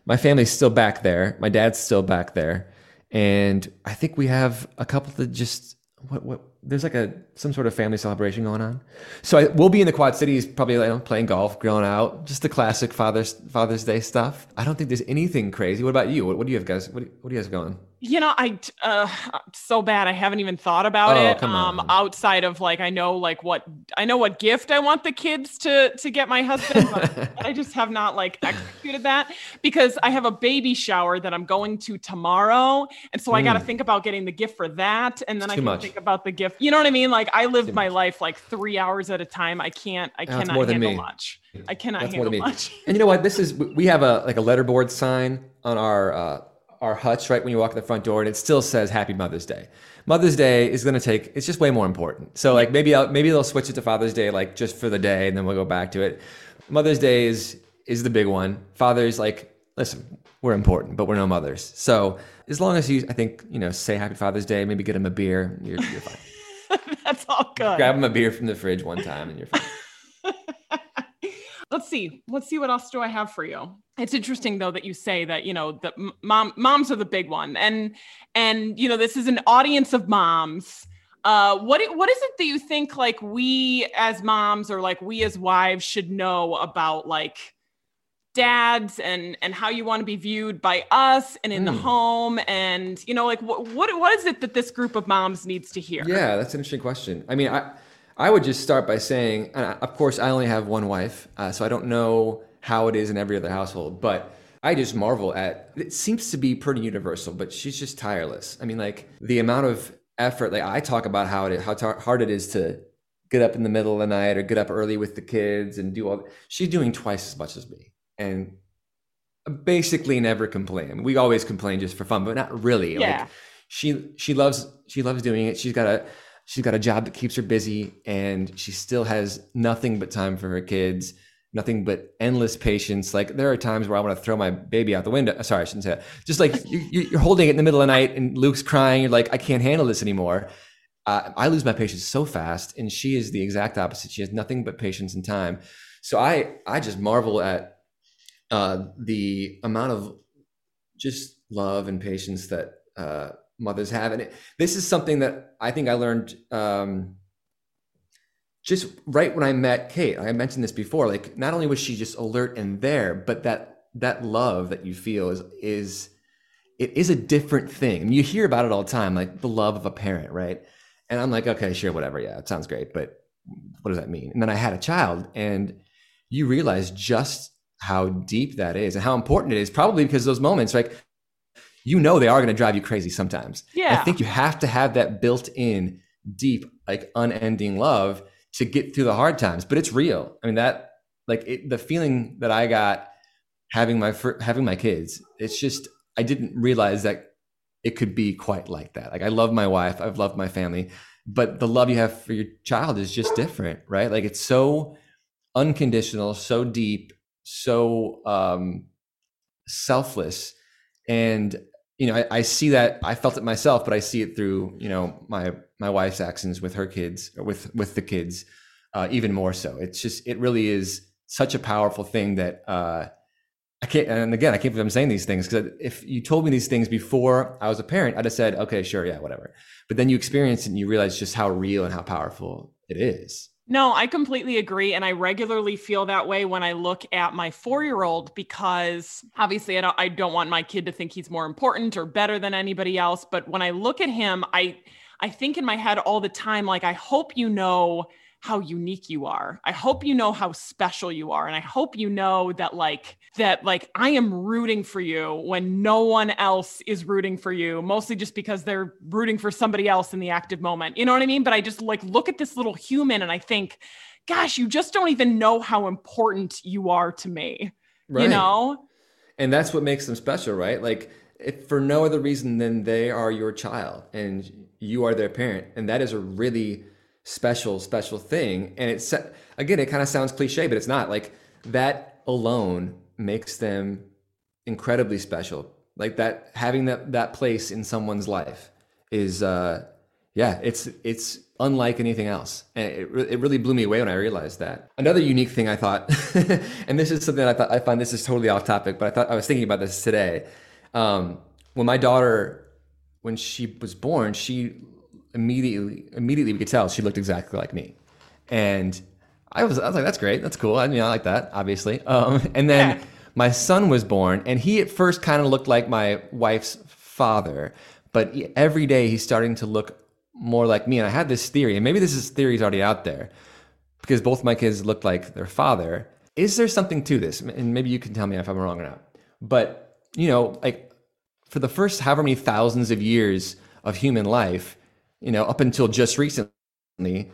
my family's still back there. My dad's still back there, and I think we have a couple that just what what. There's like a some sort of family celebration going on, so I, we'll be in the Quad Cities, probably you know, playing golf, grilling out, just the classic Father's Father's Day stuff. I don't think there's anything crazy. What about you? What, what do you have, guys? What, do- what do you guys going? You know, I uh so bad I haven't even thought about Oh, it. come Um on. outside of like I know like what I know what gift I want the kids to to get my husband, but I just have not like executed that because I have a baby shower that I'm going to tomorrow. And so I got to think about getting the gift for that and then I Hmm. can much. think about the gift. You know what I mean? Like I live my life like 3 hours at a time. I can't I That's cannot more than handle me. much. I cannot That's more handle than me. much. And you know what? This is we have a like a letterboard sign on our uh, our hutch right when you walk in the front door, and it still says Happy Mother's Day. Mother's Day is going to take. It's just way more important. So like maybe I'll, maybe they'll switch it to Father's Day like just for the day, and then we'll go back to it. Mother's Day is is the big one. Father's like listen, we're important, but we're no mothers. So as long as you, I think you know, say Happy Father's Day, maybe get him a beer, you're, you're fine. That's all good. Grab him a beer from the fridge one time, and you're fine. let's see let's see what else do i have for you it's interesting though that you say that you know that mom moms are the big one and and you know this is an audience of moms uh what what is it that you think like we as moms or like we as wives should know about like dads and and how you want to be viewed by us and in the Hmm. home and you know like what what what is it that this group of moms needs to hear Yeah, that's an interesting question. I mean, I I would just start by saying, and I- of course, I only have one wife, uh, so I don't know how it is in every other household, but I just marvel at it. Seems to be pretty universal, but she's just tireless. I mean, like the amount of effort. Like I talk about how it how tar- hard it is to get up in the middle of the night or get up early with the kids and do all. She's doing twice as much as me, and basically never complain. We always complain just for fun, but not really. Yeah. Like she she loves she loves doing it. She's got a she's got a job that keeps her busy and she still has nothing but time for her kids. nothing but endless patience. Like there are times where I want to throw my baby out the window. Sorry, I shouldn't say that. Just like you, you're holding it in the middle of the night and Luke's crying. You're like, I can't handle this anymore. Uh, I lose my patience so fast, and she is the exact opposite. She has nothing but patience and time. So I I just marvel at uh, the amount of just love and patience that uh, mothers have, and it, this is something that I think I learned. Um, just right when I met Kate, I mentioned this before. Like, not only was she just alert and there, but that that love that you feel is is it is a different thing. You hear about it all the time, like the love of a parent, right? And I'm like, okay, sure, whatever, yeah, it sounds great, but what does that mean? And then I had a child, and you realize just how deep that is and how important it is. Probably because those moments, like you know, they are going to drive you crazy sometimes. Yeah, I think you have to have that built-in, deep, like unending love to get through the hard times, but it's real. I mean, that like it, the feeling that I got having my having my kids, it's just I didn't realize that it could be quite like that. Like I love my wife, I've loved my family, but the love you have for your child is just different, right? Like it's so unconditional, so deep, so um, selfless, and you know I, I see that I felt it myself, but I see it through you know my my wife's actions with her kids with with the kids uh, even more so. It's just it really is such a powerful thing that uh, i can't and again i can't believe i'm saying these things because if you told me these things before i was a parent i'd have said okay sure yeah whatever. But then you experience it and you realize just how real and how powerful it is no, I completely agree. And I regularly feel that way when I look at my four year old because obviously I don't, I don't want my kid to think he's more important or better than anybody else. But when I look at him, I, I think in my head all the time, like, I hope you know how unique you are. I hope you know how special you are. And I hope you know that, like, that, like, I am rooting for you when no one else is rooting for you, mostly just because they're rooting for somebody else in the active moment. You know what I mean? But I just like look at this little human and I think, gosh, you just don't even know how important you are to me. Right. You know? And that's what makes them special, right? Like, if for no other reason than they are your child and you are their parent and that is a really special special thing and it's again it kind of sounds cliche but it's not like that alone makes them incredibly special. Like that having that that place in someone's life is uh yeah it's it's unlike anything else. And it, it really blew me away when i realized that. Another unique thing i thought and this is something i thought i find this is totally off topic but i thought i was thinking about this today. Um when my daughter when she was born, she immediately immediately we could tell she looked exactly like me, and I was I was like, that's great, that's cool. I mean, I like that, obviously. Um, and then yeah. my son was born, and he at first kind of looked like my wife's father, but every day he's starting to look more like me. And I had this theory, and maybe this is theory's already out there, because both my kids looked like their father. Is there something to this? And maybe you can tell me if I'm wrong or not. But you know, like for the first however many thousands of years of human life, you know, up until just recently,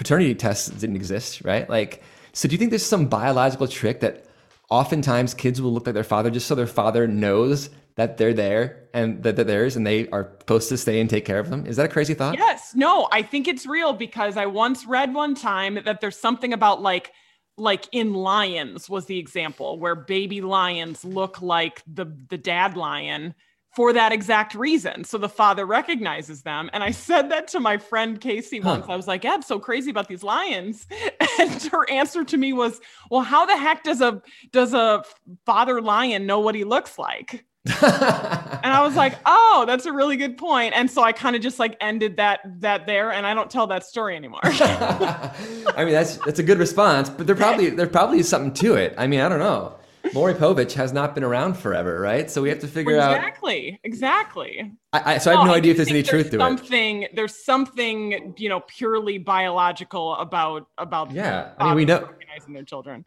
paternity tests didn't exist, right? Like, so do you think there's some biological trick that oftentimes kids will look like their father just so their father knows that they're there and that they're theirs and they are supposed to stay and take care of them? Is that a crazy thought? Yes. No, I think it's real because I once read one time that there's something about like like in lions was the example where baby lions look like the the dad lion for that exact reason. So the father recognizes them. And I said that to my friend Casey once. Huh. I was like, it's so crazy about these lions. And her answer to me was, well, how the heck does a does a father lion know what he looks like? and I was like, oh, that's a really good point. And so I kind of just like ended that that there and I don't tell that story anymore. I mean, that's that's a good response, but there probably there probably is something to it. I mean, I don't know. Maury Povich has not been around forever, right? So we have to figure exactly, out exactly, exactly. I, I, so I have no, no idea if there's any truth to something, it. There's something you know purely biological about about yeah. I mean, we know recognizing their children.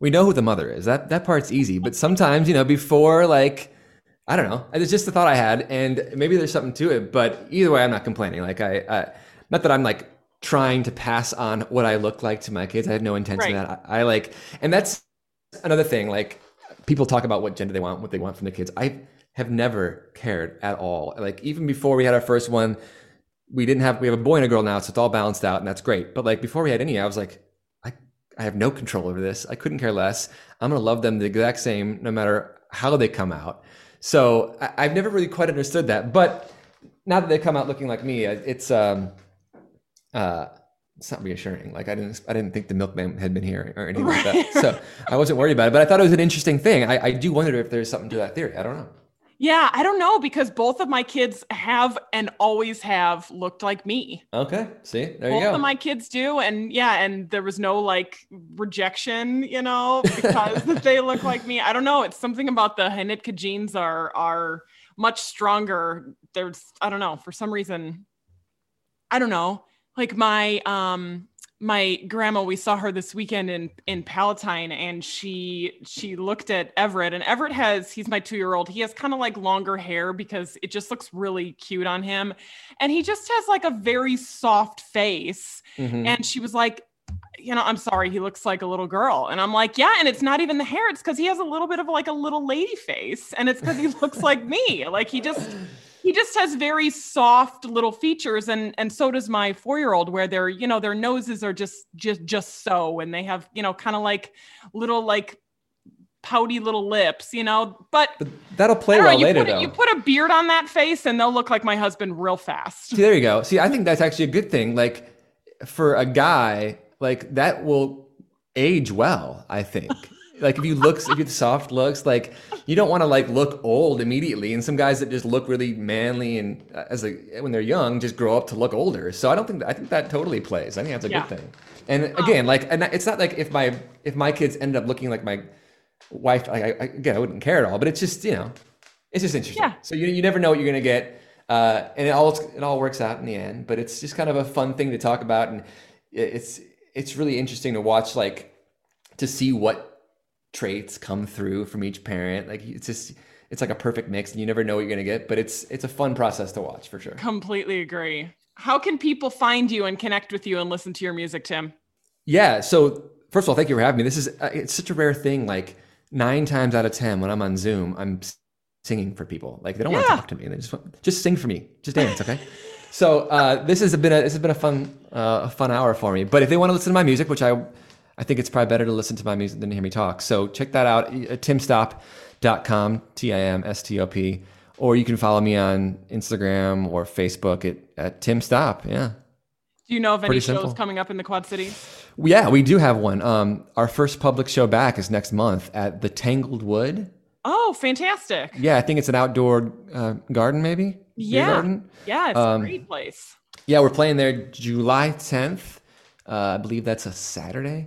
We know who the mother is. That that part's easy, but sometimes you know before like I don't know. It's just the thought I had, and maybe there's something to it. But either way, I'm not complaining. Like I, I not that I'm like trying to pass on what I look like to my kids. I have no intention right. of that. I, I like, and that's another thing, like people talk about what gender they want, what they want from their kids. I have never cared at all. Like even before we had our first one, we didn't have we have a boy and a girl now, so it's all balanced out and that's great. But like before we had any, I was like, I I have no control over this. I couldn't care less. I'm to love them the exact same no matter how they come out. So I, have never really quite understood that. But now that they come out looking like me, it's um, uh, it's not reassuring. Like I didn't, I didn't think the milkman had been here or anything right. like that. So I wasn't worried about it. But I thought it was an interesting thing. I, I do wonder if there's something to that theory. I don't know. Yeah, I don't know because both of my kids have and always have looked like me. Okay, see, there both you go. of my kids do, and yeah, and there was no like rejection, you know, because they look like me. I don't know. It's something about the Hanitka genes are are much stronger. There's I don't know for some reason. I don't know. Like my um my grandma we saw her this weekend in in palatine and she she looked at everett and everett has he's my two year old he has kind of like longer hair because it just looks really cute on him and he just has like a very soft face. Mm-hmm. and she was like you know i'm sorry he looks like a little girl. And i'm like yeah and it's not even the hair it's because he has a little bit of like a little lady face and it's because he looks like me. Like he just he just has very soft little features and and so does my 4-year-old where their you know their noses are just just just so and they have you know kind of like little like pouty little lips, you know. But, but that'll play well know, later, put, though. You put a beard on that face, and they'll look like my husband real fast. See, there you go. See, I think that's actually a good thing. Like for a guy, like that will age well. I think like if you look if you have soft looks like you don't want to like look old immediately and some guys that just look really manly and uh, as a when they're young just grow up to look older so i don't think i think that totally plays i think that's a yeah. good thing and again like and it's not like if my if my kids ended up looking like my wife like I, I, again i wouldn't care at all but it's just you know it's just interesting yeah. so you, you never know what you're going to get uh, and it all it all works out in the end but it's just kind of a fun thing to talk about and it's it's really interesting to watch like to see what traits come through from each parent. Like it's just it's like a perfect mix and you never know what you're going to get, but it's it's a fun process to watch for sure. Completely agree. How can people find you and connect with you and listen to your music, Tim? Yeah, so first of all, thank you for having me. This is uh, it's such a rare thing like 9 times out of 10 when I'm on Zoom, I'm singing for people. Like they don't yeah. want to talk to me. They just want, just sing for me. Just dance, okay? so, uh, this has been a this has been a fun uh, a fun hour for me. But if they want to listen to my music, which I I think it's probably better to listen to my music than to hear me talk. So check that out at timstop.com, T I M S T O P. Or you can follow me on Instagram or Facebook at, at Tim Stop. Yeah. Do you know of any Pretty shows simple. coming up in the Quad Cities? Yeah, we do have one. Um, our first public show back is next month at the Tangled Wood. Oh, fantastic. Yeah, I think it's an outdoor uh, garden, maybe? Yeah. Garden. Yeah, it's um, a great place. Yeah, we're playing there July 10th. Uh, I believe that's a Saturday.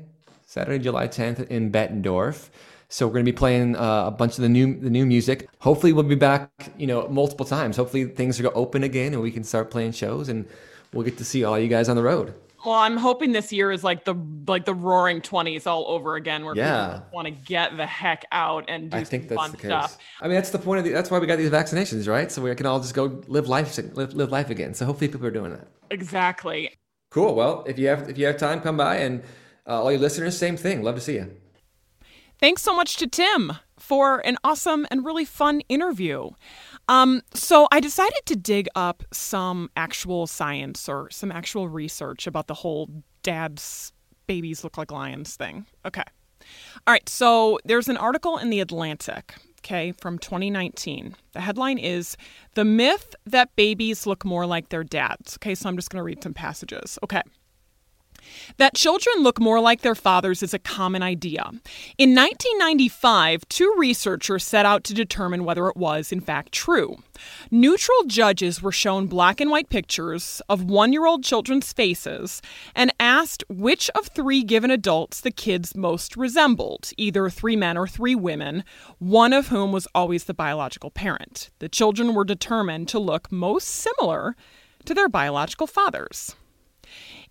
Saturday, July 10th in Bettendorf. So we're going to be playing uh, a bunch of the new the new music. Hopefully, we'll be back, you know, multiple times. Hopefully, things are going to open again and we can start playing shows and we'll get to see all you guys on the road. Well, I'm hoping this year is like the like the Roaring Twenties all over again, where yeah. people want to get the heck out and do I think that's fun the case. stuff. I mean, that's the point of the, that's why we got these vaccinations, right? So we can all just go live life live, live life again. So hopefully, people are doing that. Exactly. Cool. Well, if you have if you have time, come by and uh, all your listeners, same thing. Love to see you. Thanks so much to Tim for an awesome and really fun interview. Um, so I decided to dig up some actual science or some actual research about the whole dad's babies look like lions thing. Okay. All right. So there's an article in The Atlantic, okay, from 2019. The headline is The Myth That Babies Look More Like Their Dads. Okay. So I'm just going to read some passages. Okay. That children look more like their fathers is a common idea. In 1995, two researchers set out to determine whether it was, in fact, true. Neutral judges were shown black and white pictures of one year old children's faces and asked which of three given adults the kids most resembled, either three men or three women, one of whom was always the biological parent. The children were determined to look most similar to their biological fathers.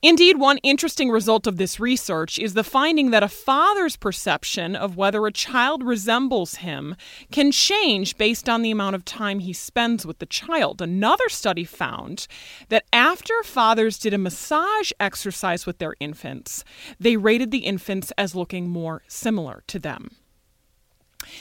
Indeed, one interesting result of this research is the finding that a father's perception of whether a child resembles him can change based on the amount of time he spends with the child. Another study found that after fathers did a massage exercise with their infants, they rated the infants as looking more similar to them.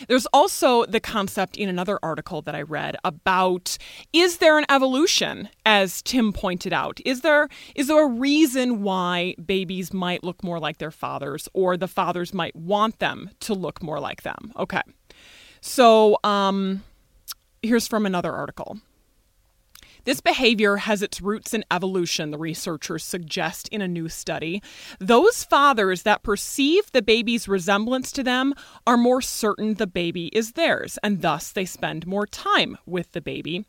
There's also the concept in another article that I read about is there an evolution as Tim pointed out? Is there is there a reason why babies might look more like their fathers or the fathers might want them to look more like them? Okay. So um here's from another article this behavior has its roots in evolution, the researchers suggest in a new study. Those fathers that perceive the baby's resemblance to them are more certain the baby is theirs, and thus they spend more time with the baby.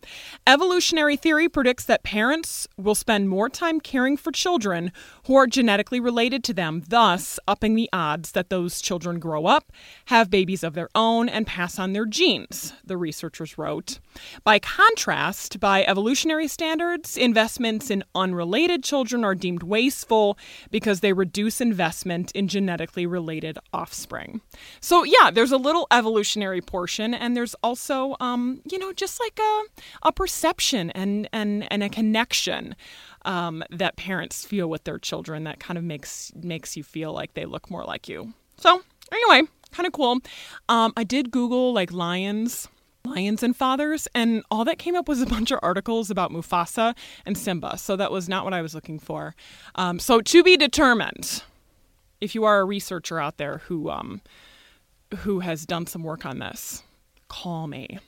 Evolutionary theory predicts that parents will spend more time caring for children who are genetically related to them, thus upping the odds that those children grow up, have babies of their own, and pass on their genes, the researchers wrote. By contrast, by evolutionary evolutionary standards, investments in unrelated children are deemed wasteful because they reduce investment in genetically related offspring. So, yeah, there's a little evolutionary portion, and there's also, um, you know, just like a, a perception and, and, and a connection. Um, that parents feel with their children that kind of makes makes you feel like they look more like you. So anyway, kind of cool. Um, I did Google like lions lions and fathers, and all that came up was a bunch of articles about Mufasa and Simba. So that was not what I was looking for. Um, so to be determined. If you are a researcher out there who um, who has done some work on this, call me.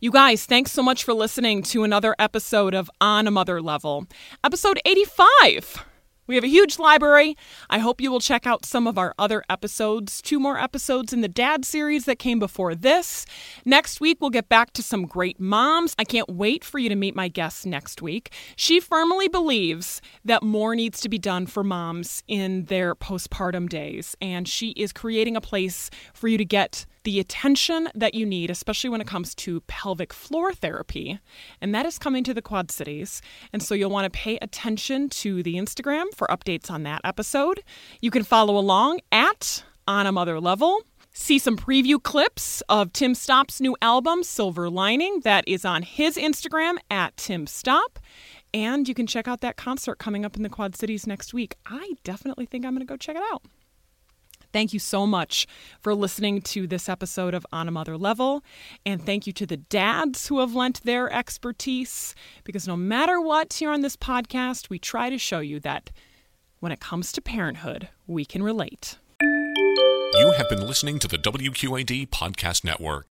You guys, thanks so much for listening to another episode of On a Mother Level, episode 85. We have a huge library. I hope you will check out some of our other episodes. Two more episodes in the Dad series that came before this. Next week, we'll get back to some great moms. I can't wait for you to meet my guest next week. She firmly believes that more needs to be done for moms in their postpartum days, and she is creating a place for you to get the attention that you need, especially when it comes to pelvic floor therapy. And that is coming to the Quad Cities. And so you'll want to pay attention to the Instagram for updates on that episode. You can follow along at On a Mother Level. See some preview clips of Tim Stop's new album, Silver Lining, that is on his Instagram at Tim Stop. And you can check out that concert coming up in the Quad Cities next week. I definitely think I'm going to go check it out. Thank you so much for listening to this episode of On a Mother Level. And thank you to the dads who have lent their expertise. Because no matter what here on this podcast, we try to show you that when it comes to parenthood, we can relate. You have been listening to the WQAD Podcast Network.